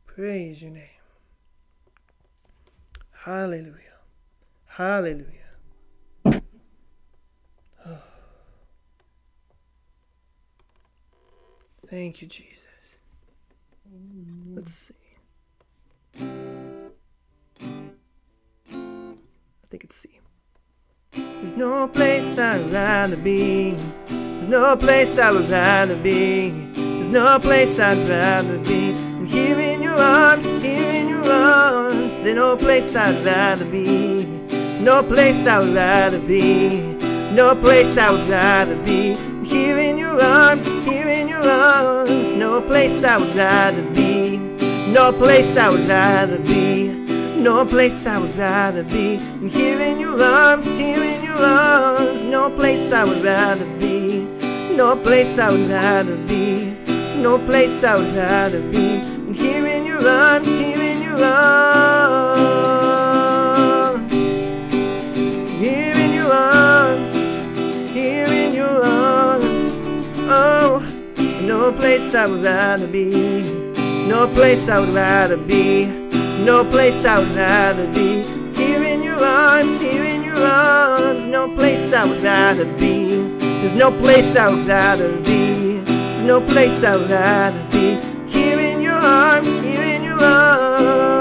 S1: Praise your name. Hallelujah. Hallelujah. Thank you, Jesus. Let's see. I think it's C. There's no place I'd rather be. There's no place I would rather be. There's no place I'd rather be than here in your arms, here in your arms. There's no place I'd rather be. No place I would rather be. No place I would rather be your arms, here in your arms. No place I would rather be. No place I would rather be. No place I would rather be than here in your arms, here in your arms. No place I would rather be. No place I would rather be. No place I would rather be than here in your arms, here in your arms. No place I would rather be. No place I would rather be. No place I would rather be. Here in your arms, here in your arms. No place I would rather be. There's no place I would rather be. There's no place I would rather be. Here in your arms, here in your arms.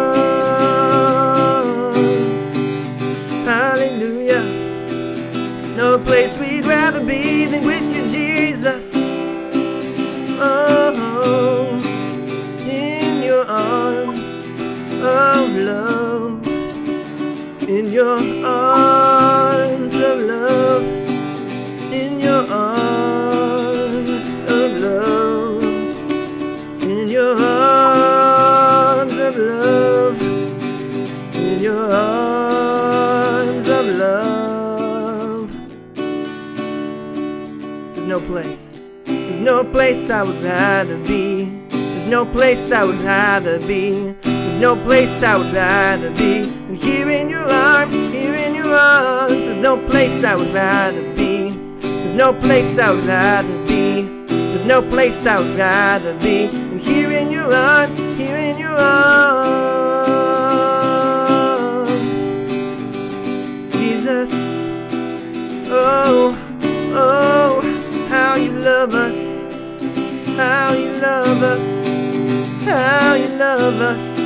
S1: Hallelujah. No place we'd rather be than with you, Jesus. Oh, in your arms of love. In your arms of love. In your arms oh, no place I would rather be. There's no place I would rather be. There's no place I would rather be And here in your arms, here in your arms. There's no place I would rather be. There's no place I would rather be. There's no place I would rather be than here in your arms, here in your arms. Jesus. Oh, oh, how you love us, how you love us, how you love us,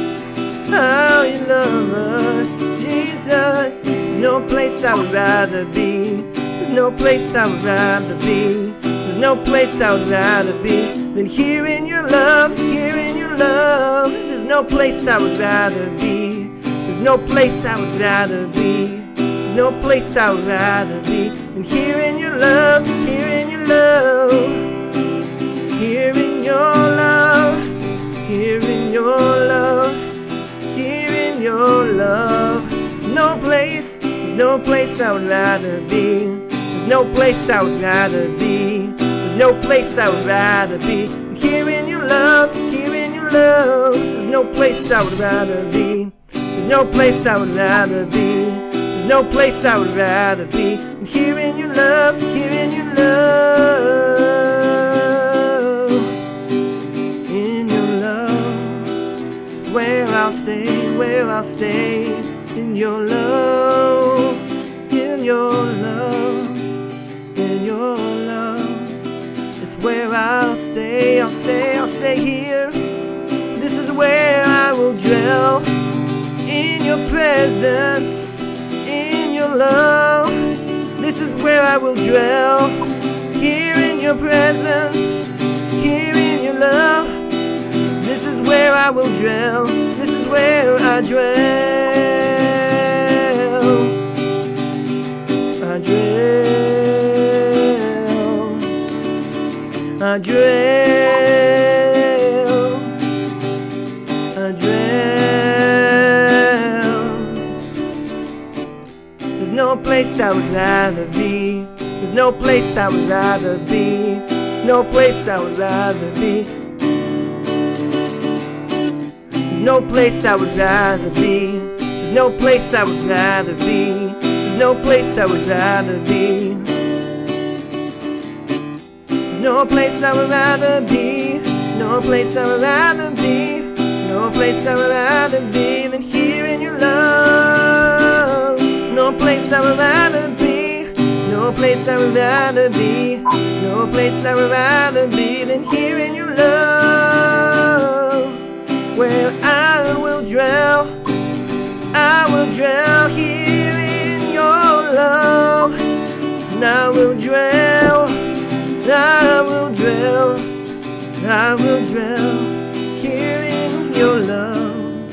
S1: how you love us, Jesus. There's no place I would rather be, there's no place I would rather be, there's no place I would rather be than here in your love, here in your love. There's no place I would rather be, there's no place I would rather be. There's no place I would rather be than here in your love, no place I would rather be. There's no place I would rather be. There's no place I would rather be here in your love, here in your love. There's no place I would rather be. There's no place I would rather be. There's no place I would rather be here in your love, here in your love. In your love where I'll stay, where I'll stay. In your love, your love, in your love. It's where I'll stay, I'll stay, I'll stay here. This is where I will dwell in your presence, in your love. This is where I will dwell, here in your presence, here in your love. This is where I will dwell, this is where I dwell. I dwell, I dwell. There's no place I would rather be. There's no place I would rather be. There's no place I would rather be. There's no place I would rather be. There's no place I would rather be. There's no place I would rather be. No place I would rather be. No place I would rather be. No place I would rather be than here in your love. No place I would rather be. No place I would rather be. No place I would rather be than here in your love. Where I will dwell. I will dwell here in your love. And I will dwell. I will dwell. I will dwell here in your love.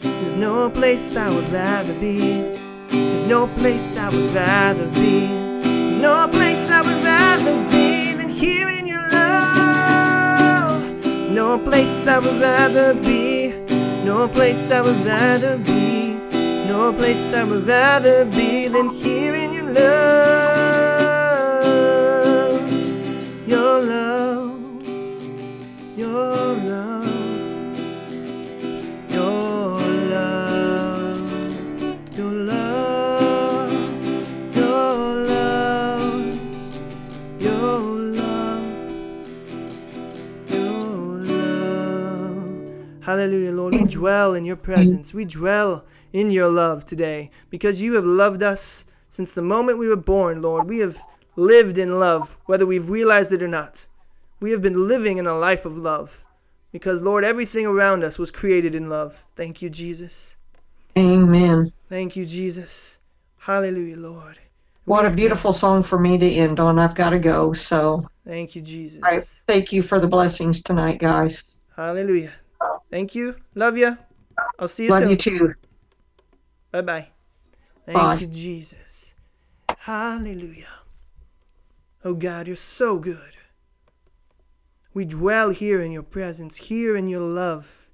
S1: There's no place I would rather be. There's no place I would rather be. There's no place I would rather be than here in your love. No place I would rather be. No place I would rather be. No place I would rather be than here in your love. Dwell in your presence. We dwell in your love today because you have loved us since the moment we were born, Lord. We have lived in love, whether we've realized it or not. We have been living in a life of love because, Lord, everything around us was created in love. Thank you, Jesus.
S2: Amen.
S1: Thank you, Jesus. Hallelujah, Lord.
S2: What a beautiful song for me to end on. I've got to go. So
S1: Thank you, Jesus.
S2: I thank you for the blessings tonight, guys.
S1: Hallelujah. Thank you. Love you. I'll see you
S2: Love
S1: soon.
S2: you too.
S1: Bye bye. Thank
S2: Bye.
S1: you, Jesus. Hallelujah. Oh God, you're so good. We dwell here in your presence, here in your love.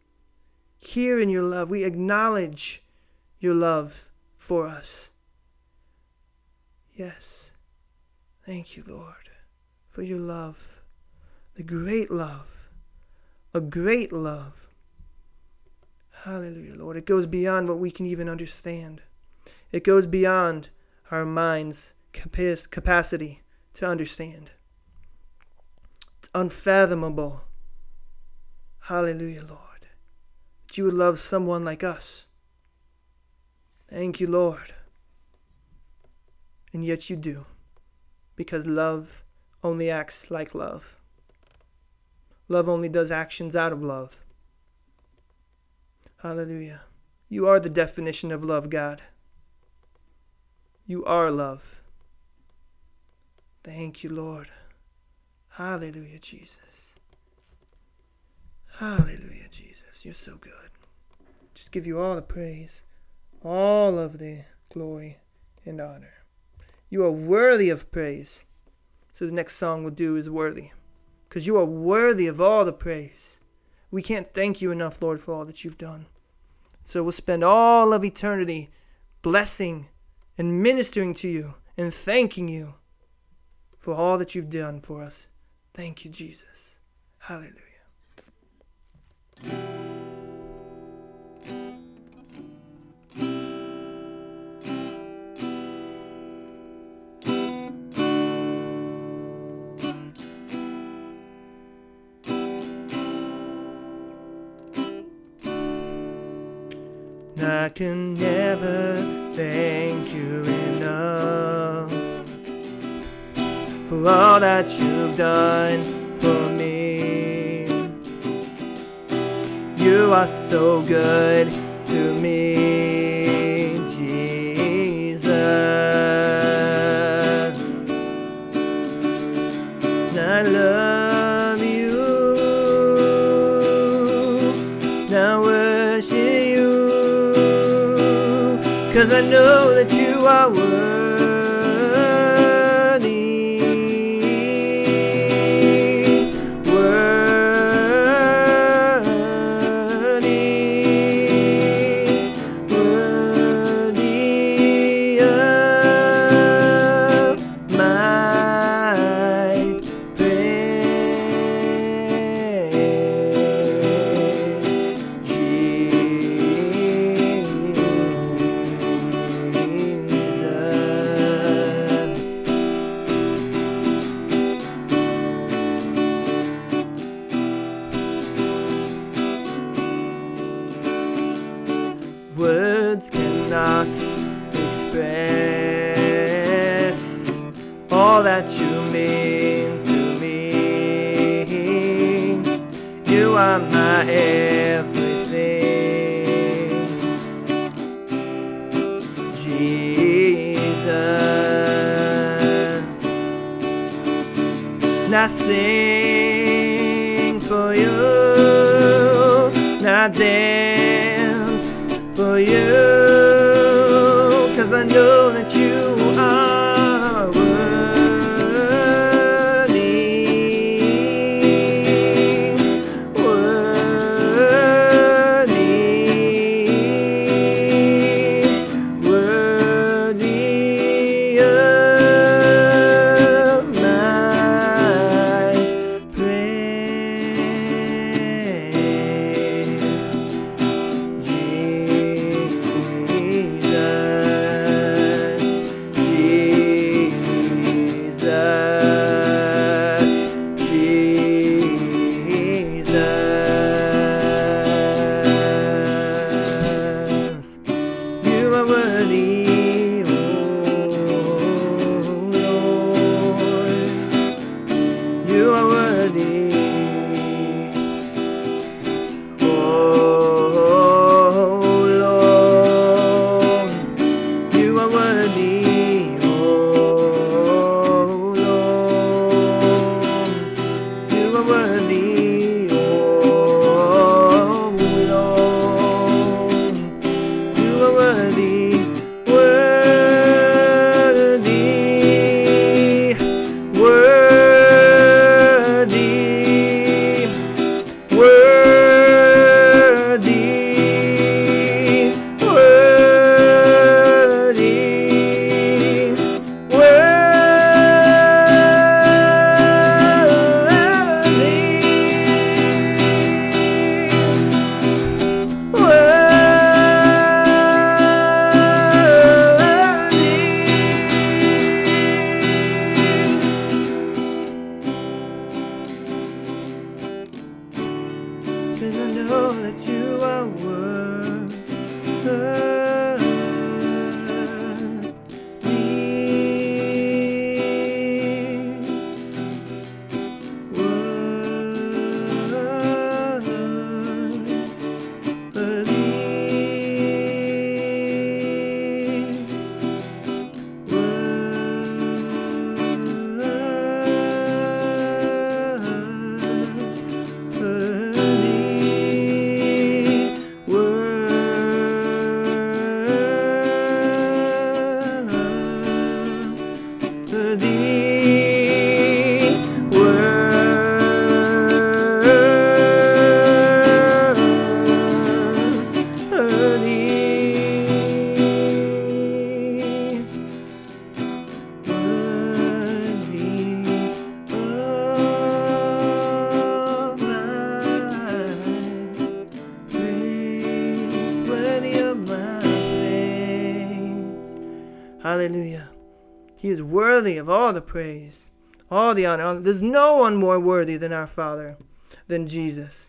S1: Here in your love. We acknowledge your love for us. Yes. Thank you, Lord, for your love. The great love. A great love. Hallelujah, Lord. It goes beyond what we can even understand. It goes beyond our mind's capacity to understand. It's unfathomable. Hallelujah, Lord. That you would love someone like us. Thank you, Lord. And yet you do. Because love only acts like love. Love only does actions out of love. Hallelujah. You are the definition of love, God. You are love. Thank you, Lord. Hallelujah, Jesus. Hallelujah, Jesus. You're so good. Just give you all the praise, all of the glory and honor. You are worthy of praise. So the next song we'll do is worthy. Because you are worthy of all the praise. We can't thank you enough, Lord, for all that you've done. So we'll spend all of eternity blessing and ministering to you and thanking you for all that you've done for us. Thank you, Jesus. Hallelujah. I can never thank you enough for all that you've done for me. You are so good to me, Jesus. You sing for you, now dance praise, all the honor. There's no one more worthy than our Father, than Jesus.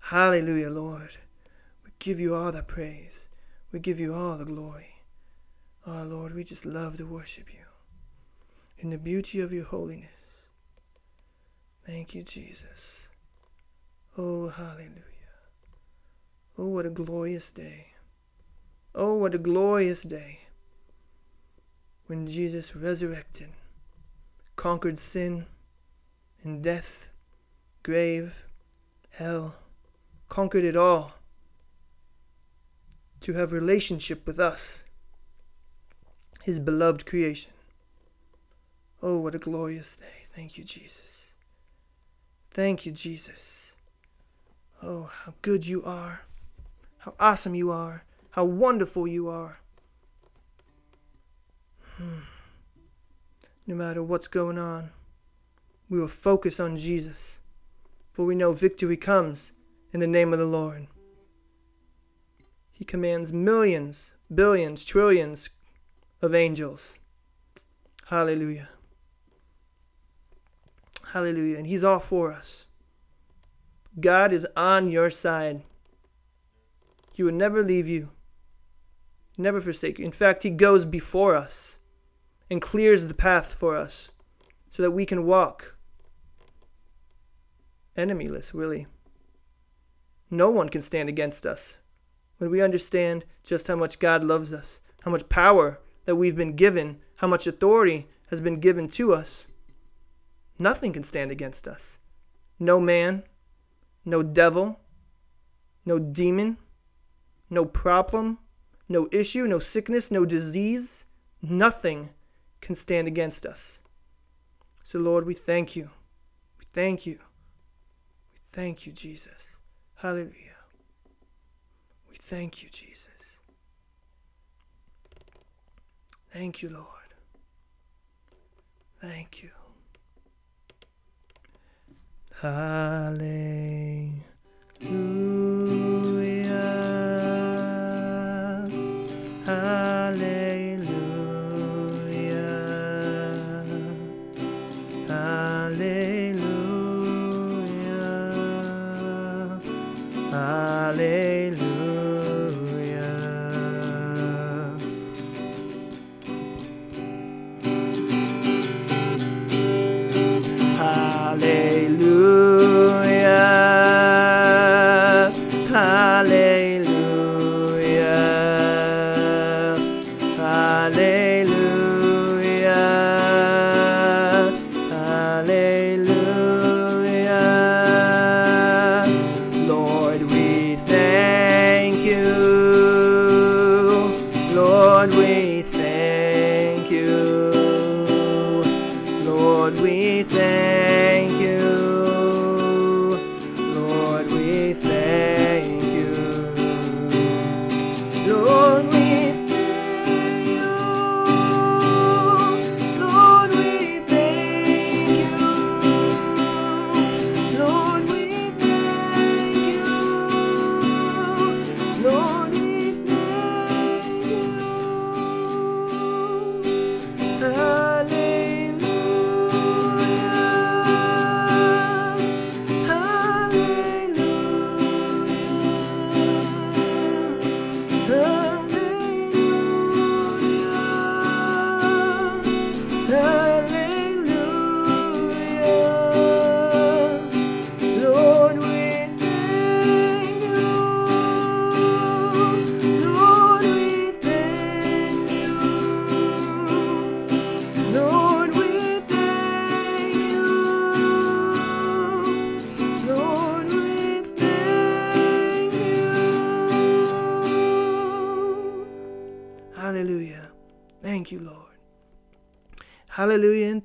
S1: Hallelujah, Lord. We give you all the praise. We give you all the glory. Oh, Lord, we just love to worship you in the beauty of your holiness. Thank you, Jesus. Oh, hallelujah. Oh, what a glorious day. Oh, what a glorious day when Jesus resurrected, conquered sin and death, grave, hell, conquered it all to have relationship with us, his beloved creation. Oh, what a glorious day. Thank you, Jesus. Thank you, Jesus. Oh, how good you are. How awesome you are. How wonderful you are. No matter what's going on, we will focus on Jesus, for we know victory comes in the name of the Lord. He commands millions, billions, trillions of angels. Hallelujah. Hallelujah. And He's all for us. God is on your side. He will never leave you, never forsake you. In fact, He goes before us and clears the path for us so that we can walk enemyless, really. No one can stand against us. When we understand just how much God loves us, how much power that we've been given, how much authority has been given to us, nothing can stand against us. No man, no devil, no demon, no problem, no issue, no sickness, no disease, nothing can stand against us. So, Lord, we thank you. We thank you. We thank you, Jesus. Hallelujah. We thank you, Jesus. Thank you, Lord. Thank you. Hallelujah.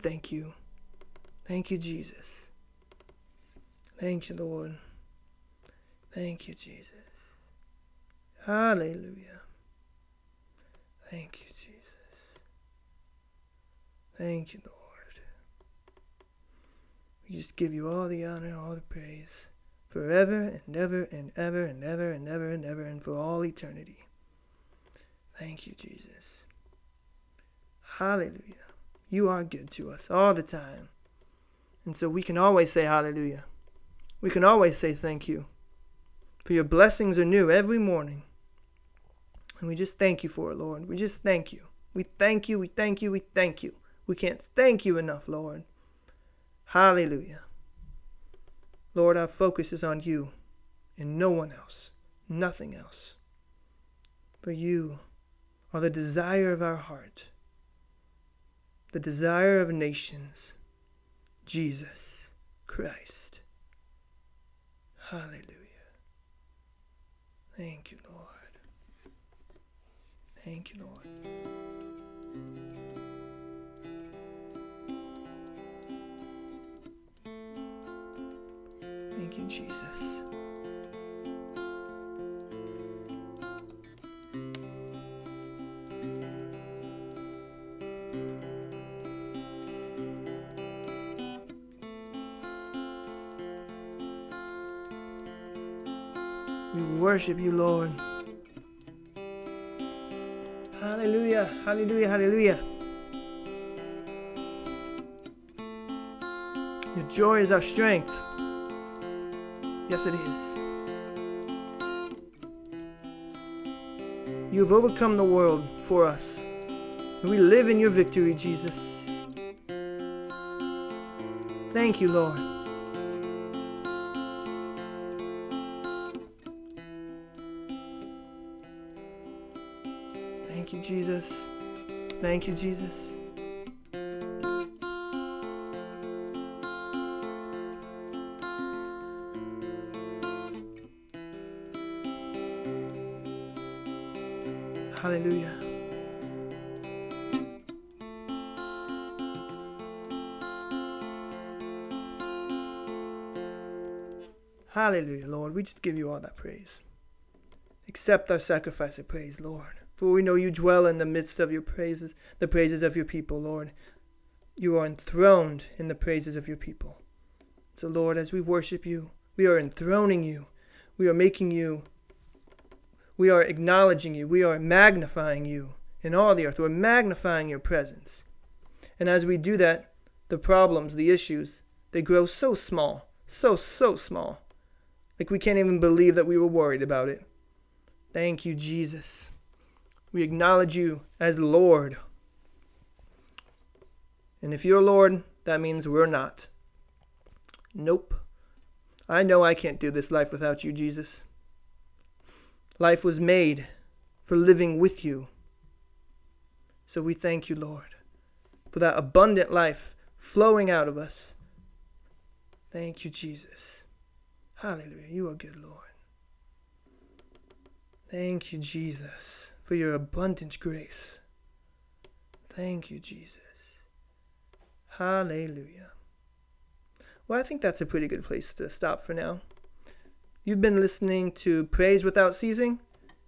S1: Thank you. Thank you, Jesus. Thank you, Lord. Thank you, Jesus. Hallelujah. Thank you, Jesus. Thank you, Lord. We just give you all the honor all the praise forever and ever and ever and ever and ever and ever and for all eternity. Thank you, Jesus. Hallelujah. You are good to us all the time. And so we can always say hallelujah. We can always say thank you. For your blessings are new every morning. And we just thank you for it, Lord. We just thank you. We thank you, we thank you, we thank you. We can't thank you enough, Lord. Hallelujah. Lord, our focus is on you and no one else, nothing else. For you are the desire of our heart the desire of nations, Jesus Christ. Hallelujah. Thank you, Lord. Thank you, Lord. Thank you, Jesus. Worship you, Lord. Hallelujah, hallelujah, hallelujah. Your joy is our strength. Yes, it is. You have overcome the world for us. And we live in your victory, Jesus. Thank you, Lord. Jesus. Thank you, Jesus. Hallelujah. Hallelujah, Lord. We just give you all that praise. Accept our sacrifice of praise, Lord. For we know you dwell in the midst of your praises, the praises of your people, Lord. You are enthroned in the praises of your people. So, Lord, as we worship you, we are enthroning you. We are making you, we are acknowledging you. We are magnifying you in all the earth. We're magnifying your presence. And as we do that, the problems, the issues, they grow so small, so, so small. Like we can't even believe that we were worried about it. Thank you, Jesus. We acknowledge you as Lord. And if you're Lord, that means we're not. Nope. I know I can't do this life without you, Jesus. Life was made for living with you. So we thank you, Lord, for that abundant life flowing out of us. Thank you, Jesus. Hallelujah. You are good, Lord. Thank you, Jesus, for your abundant grace. Thank you, Jesus. Hallelujah. Well, I think that's a pretty good place to stop for now. You've been listening to Praise Without Ceasing,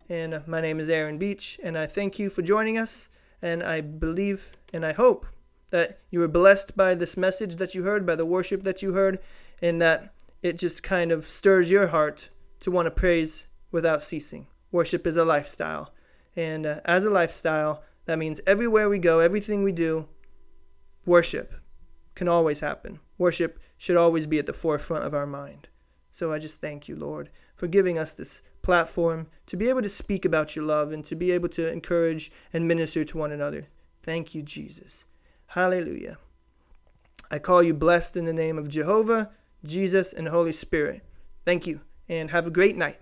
S1: and my name is Aaron Beach, and I thank you for joining us. And I believe and I hope that you were blessed by this message that you heard, by the worship that you heard, and that it just kind of stirs your heart to want to praise without ceasing. Worship is a lifestyle. And uh, as a lifestyle, that means everywhere we go, everything we do, worship can always happen. Worship should always be at the forefront of our mind. So I just thank you, Lord, for giving us this platform to be able to speak about your love and to be able to encourage and minister to one another. Thank you, Jesus. Hallelujah. I call you blessed in the name of Jehovah, Jesus, and Holy Spirit. Thank you, and have a great night.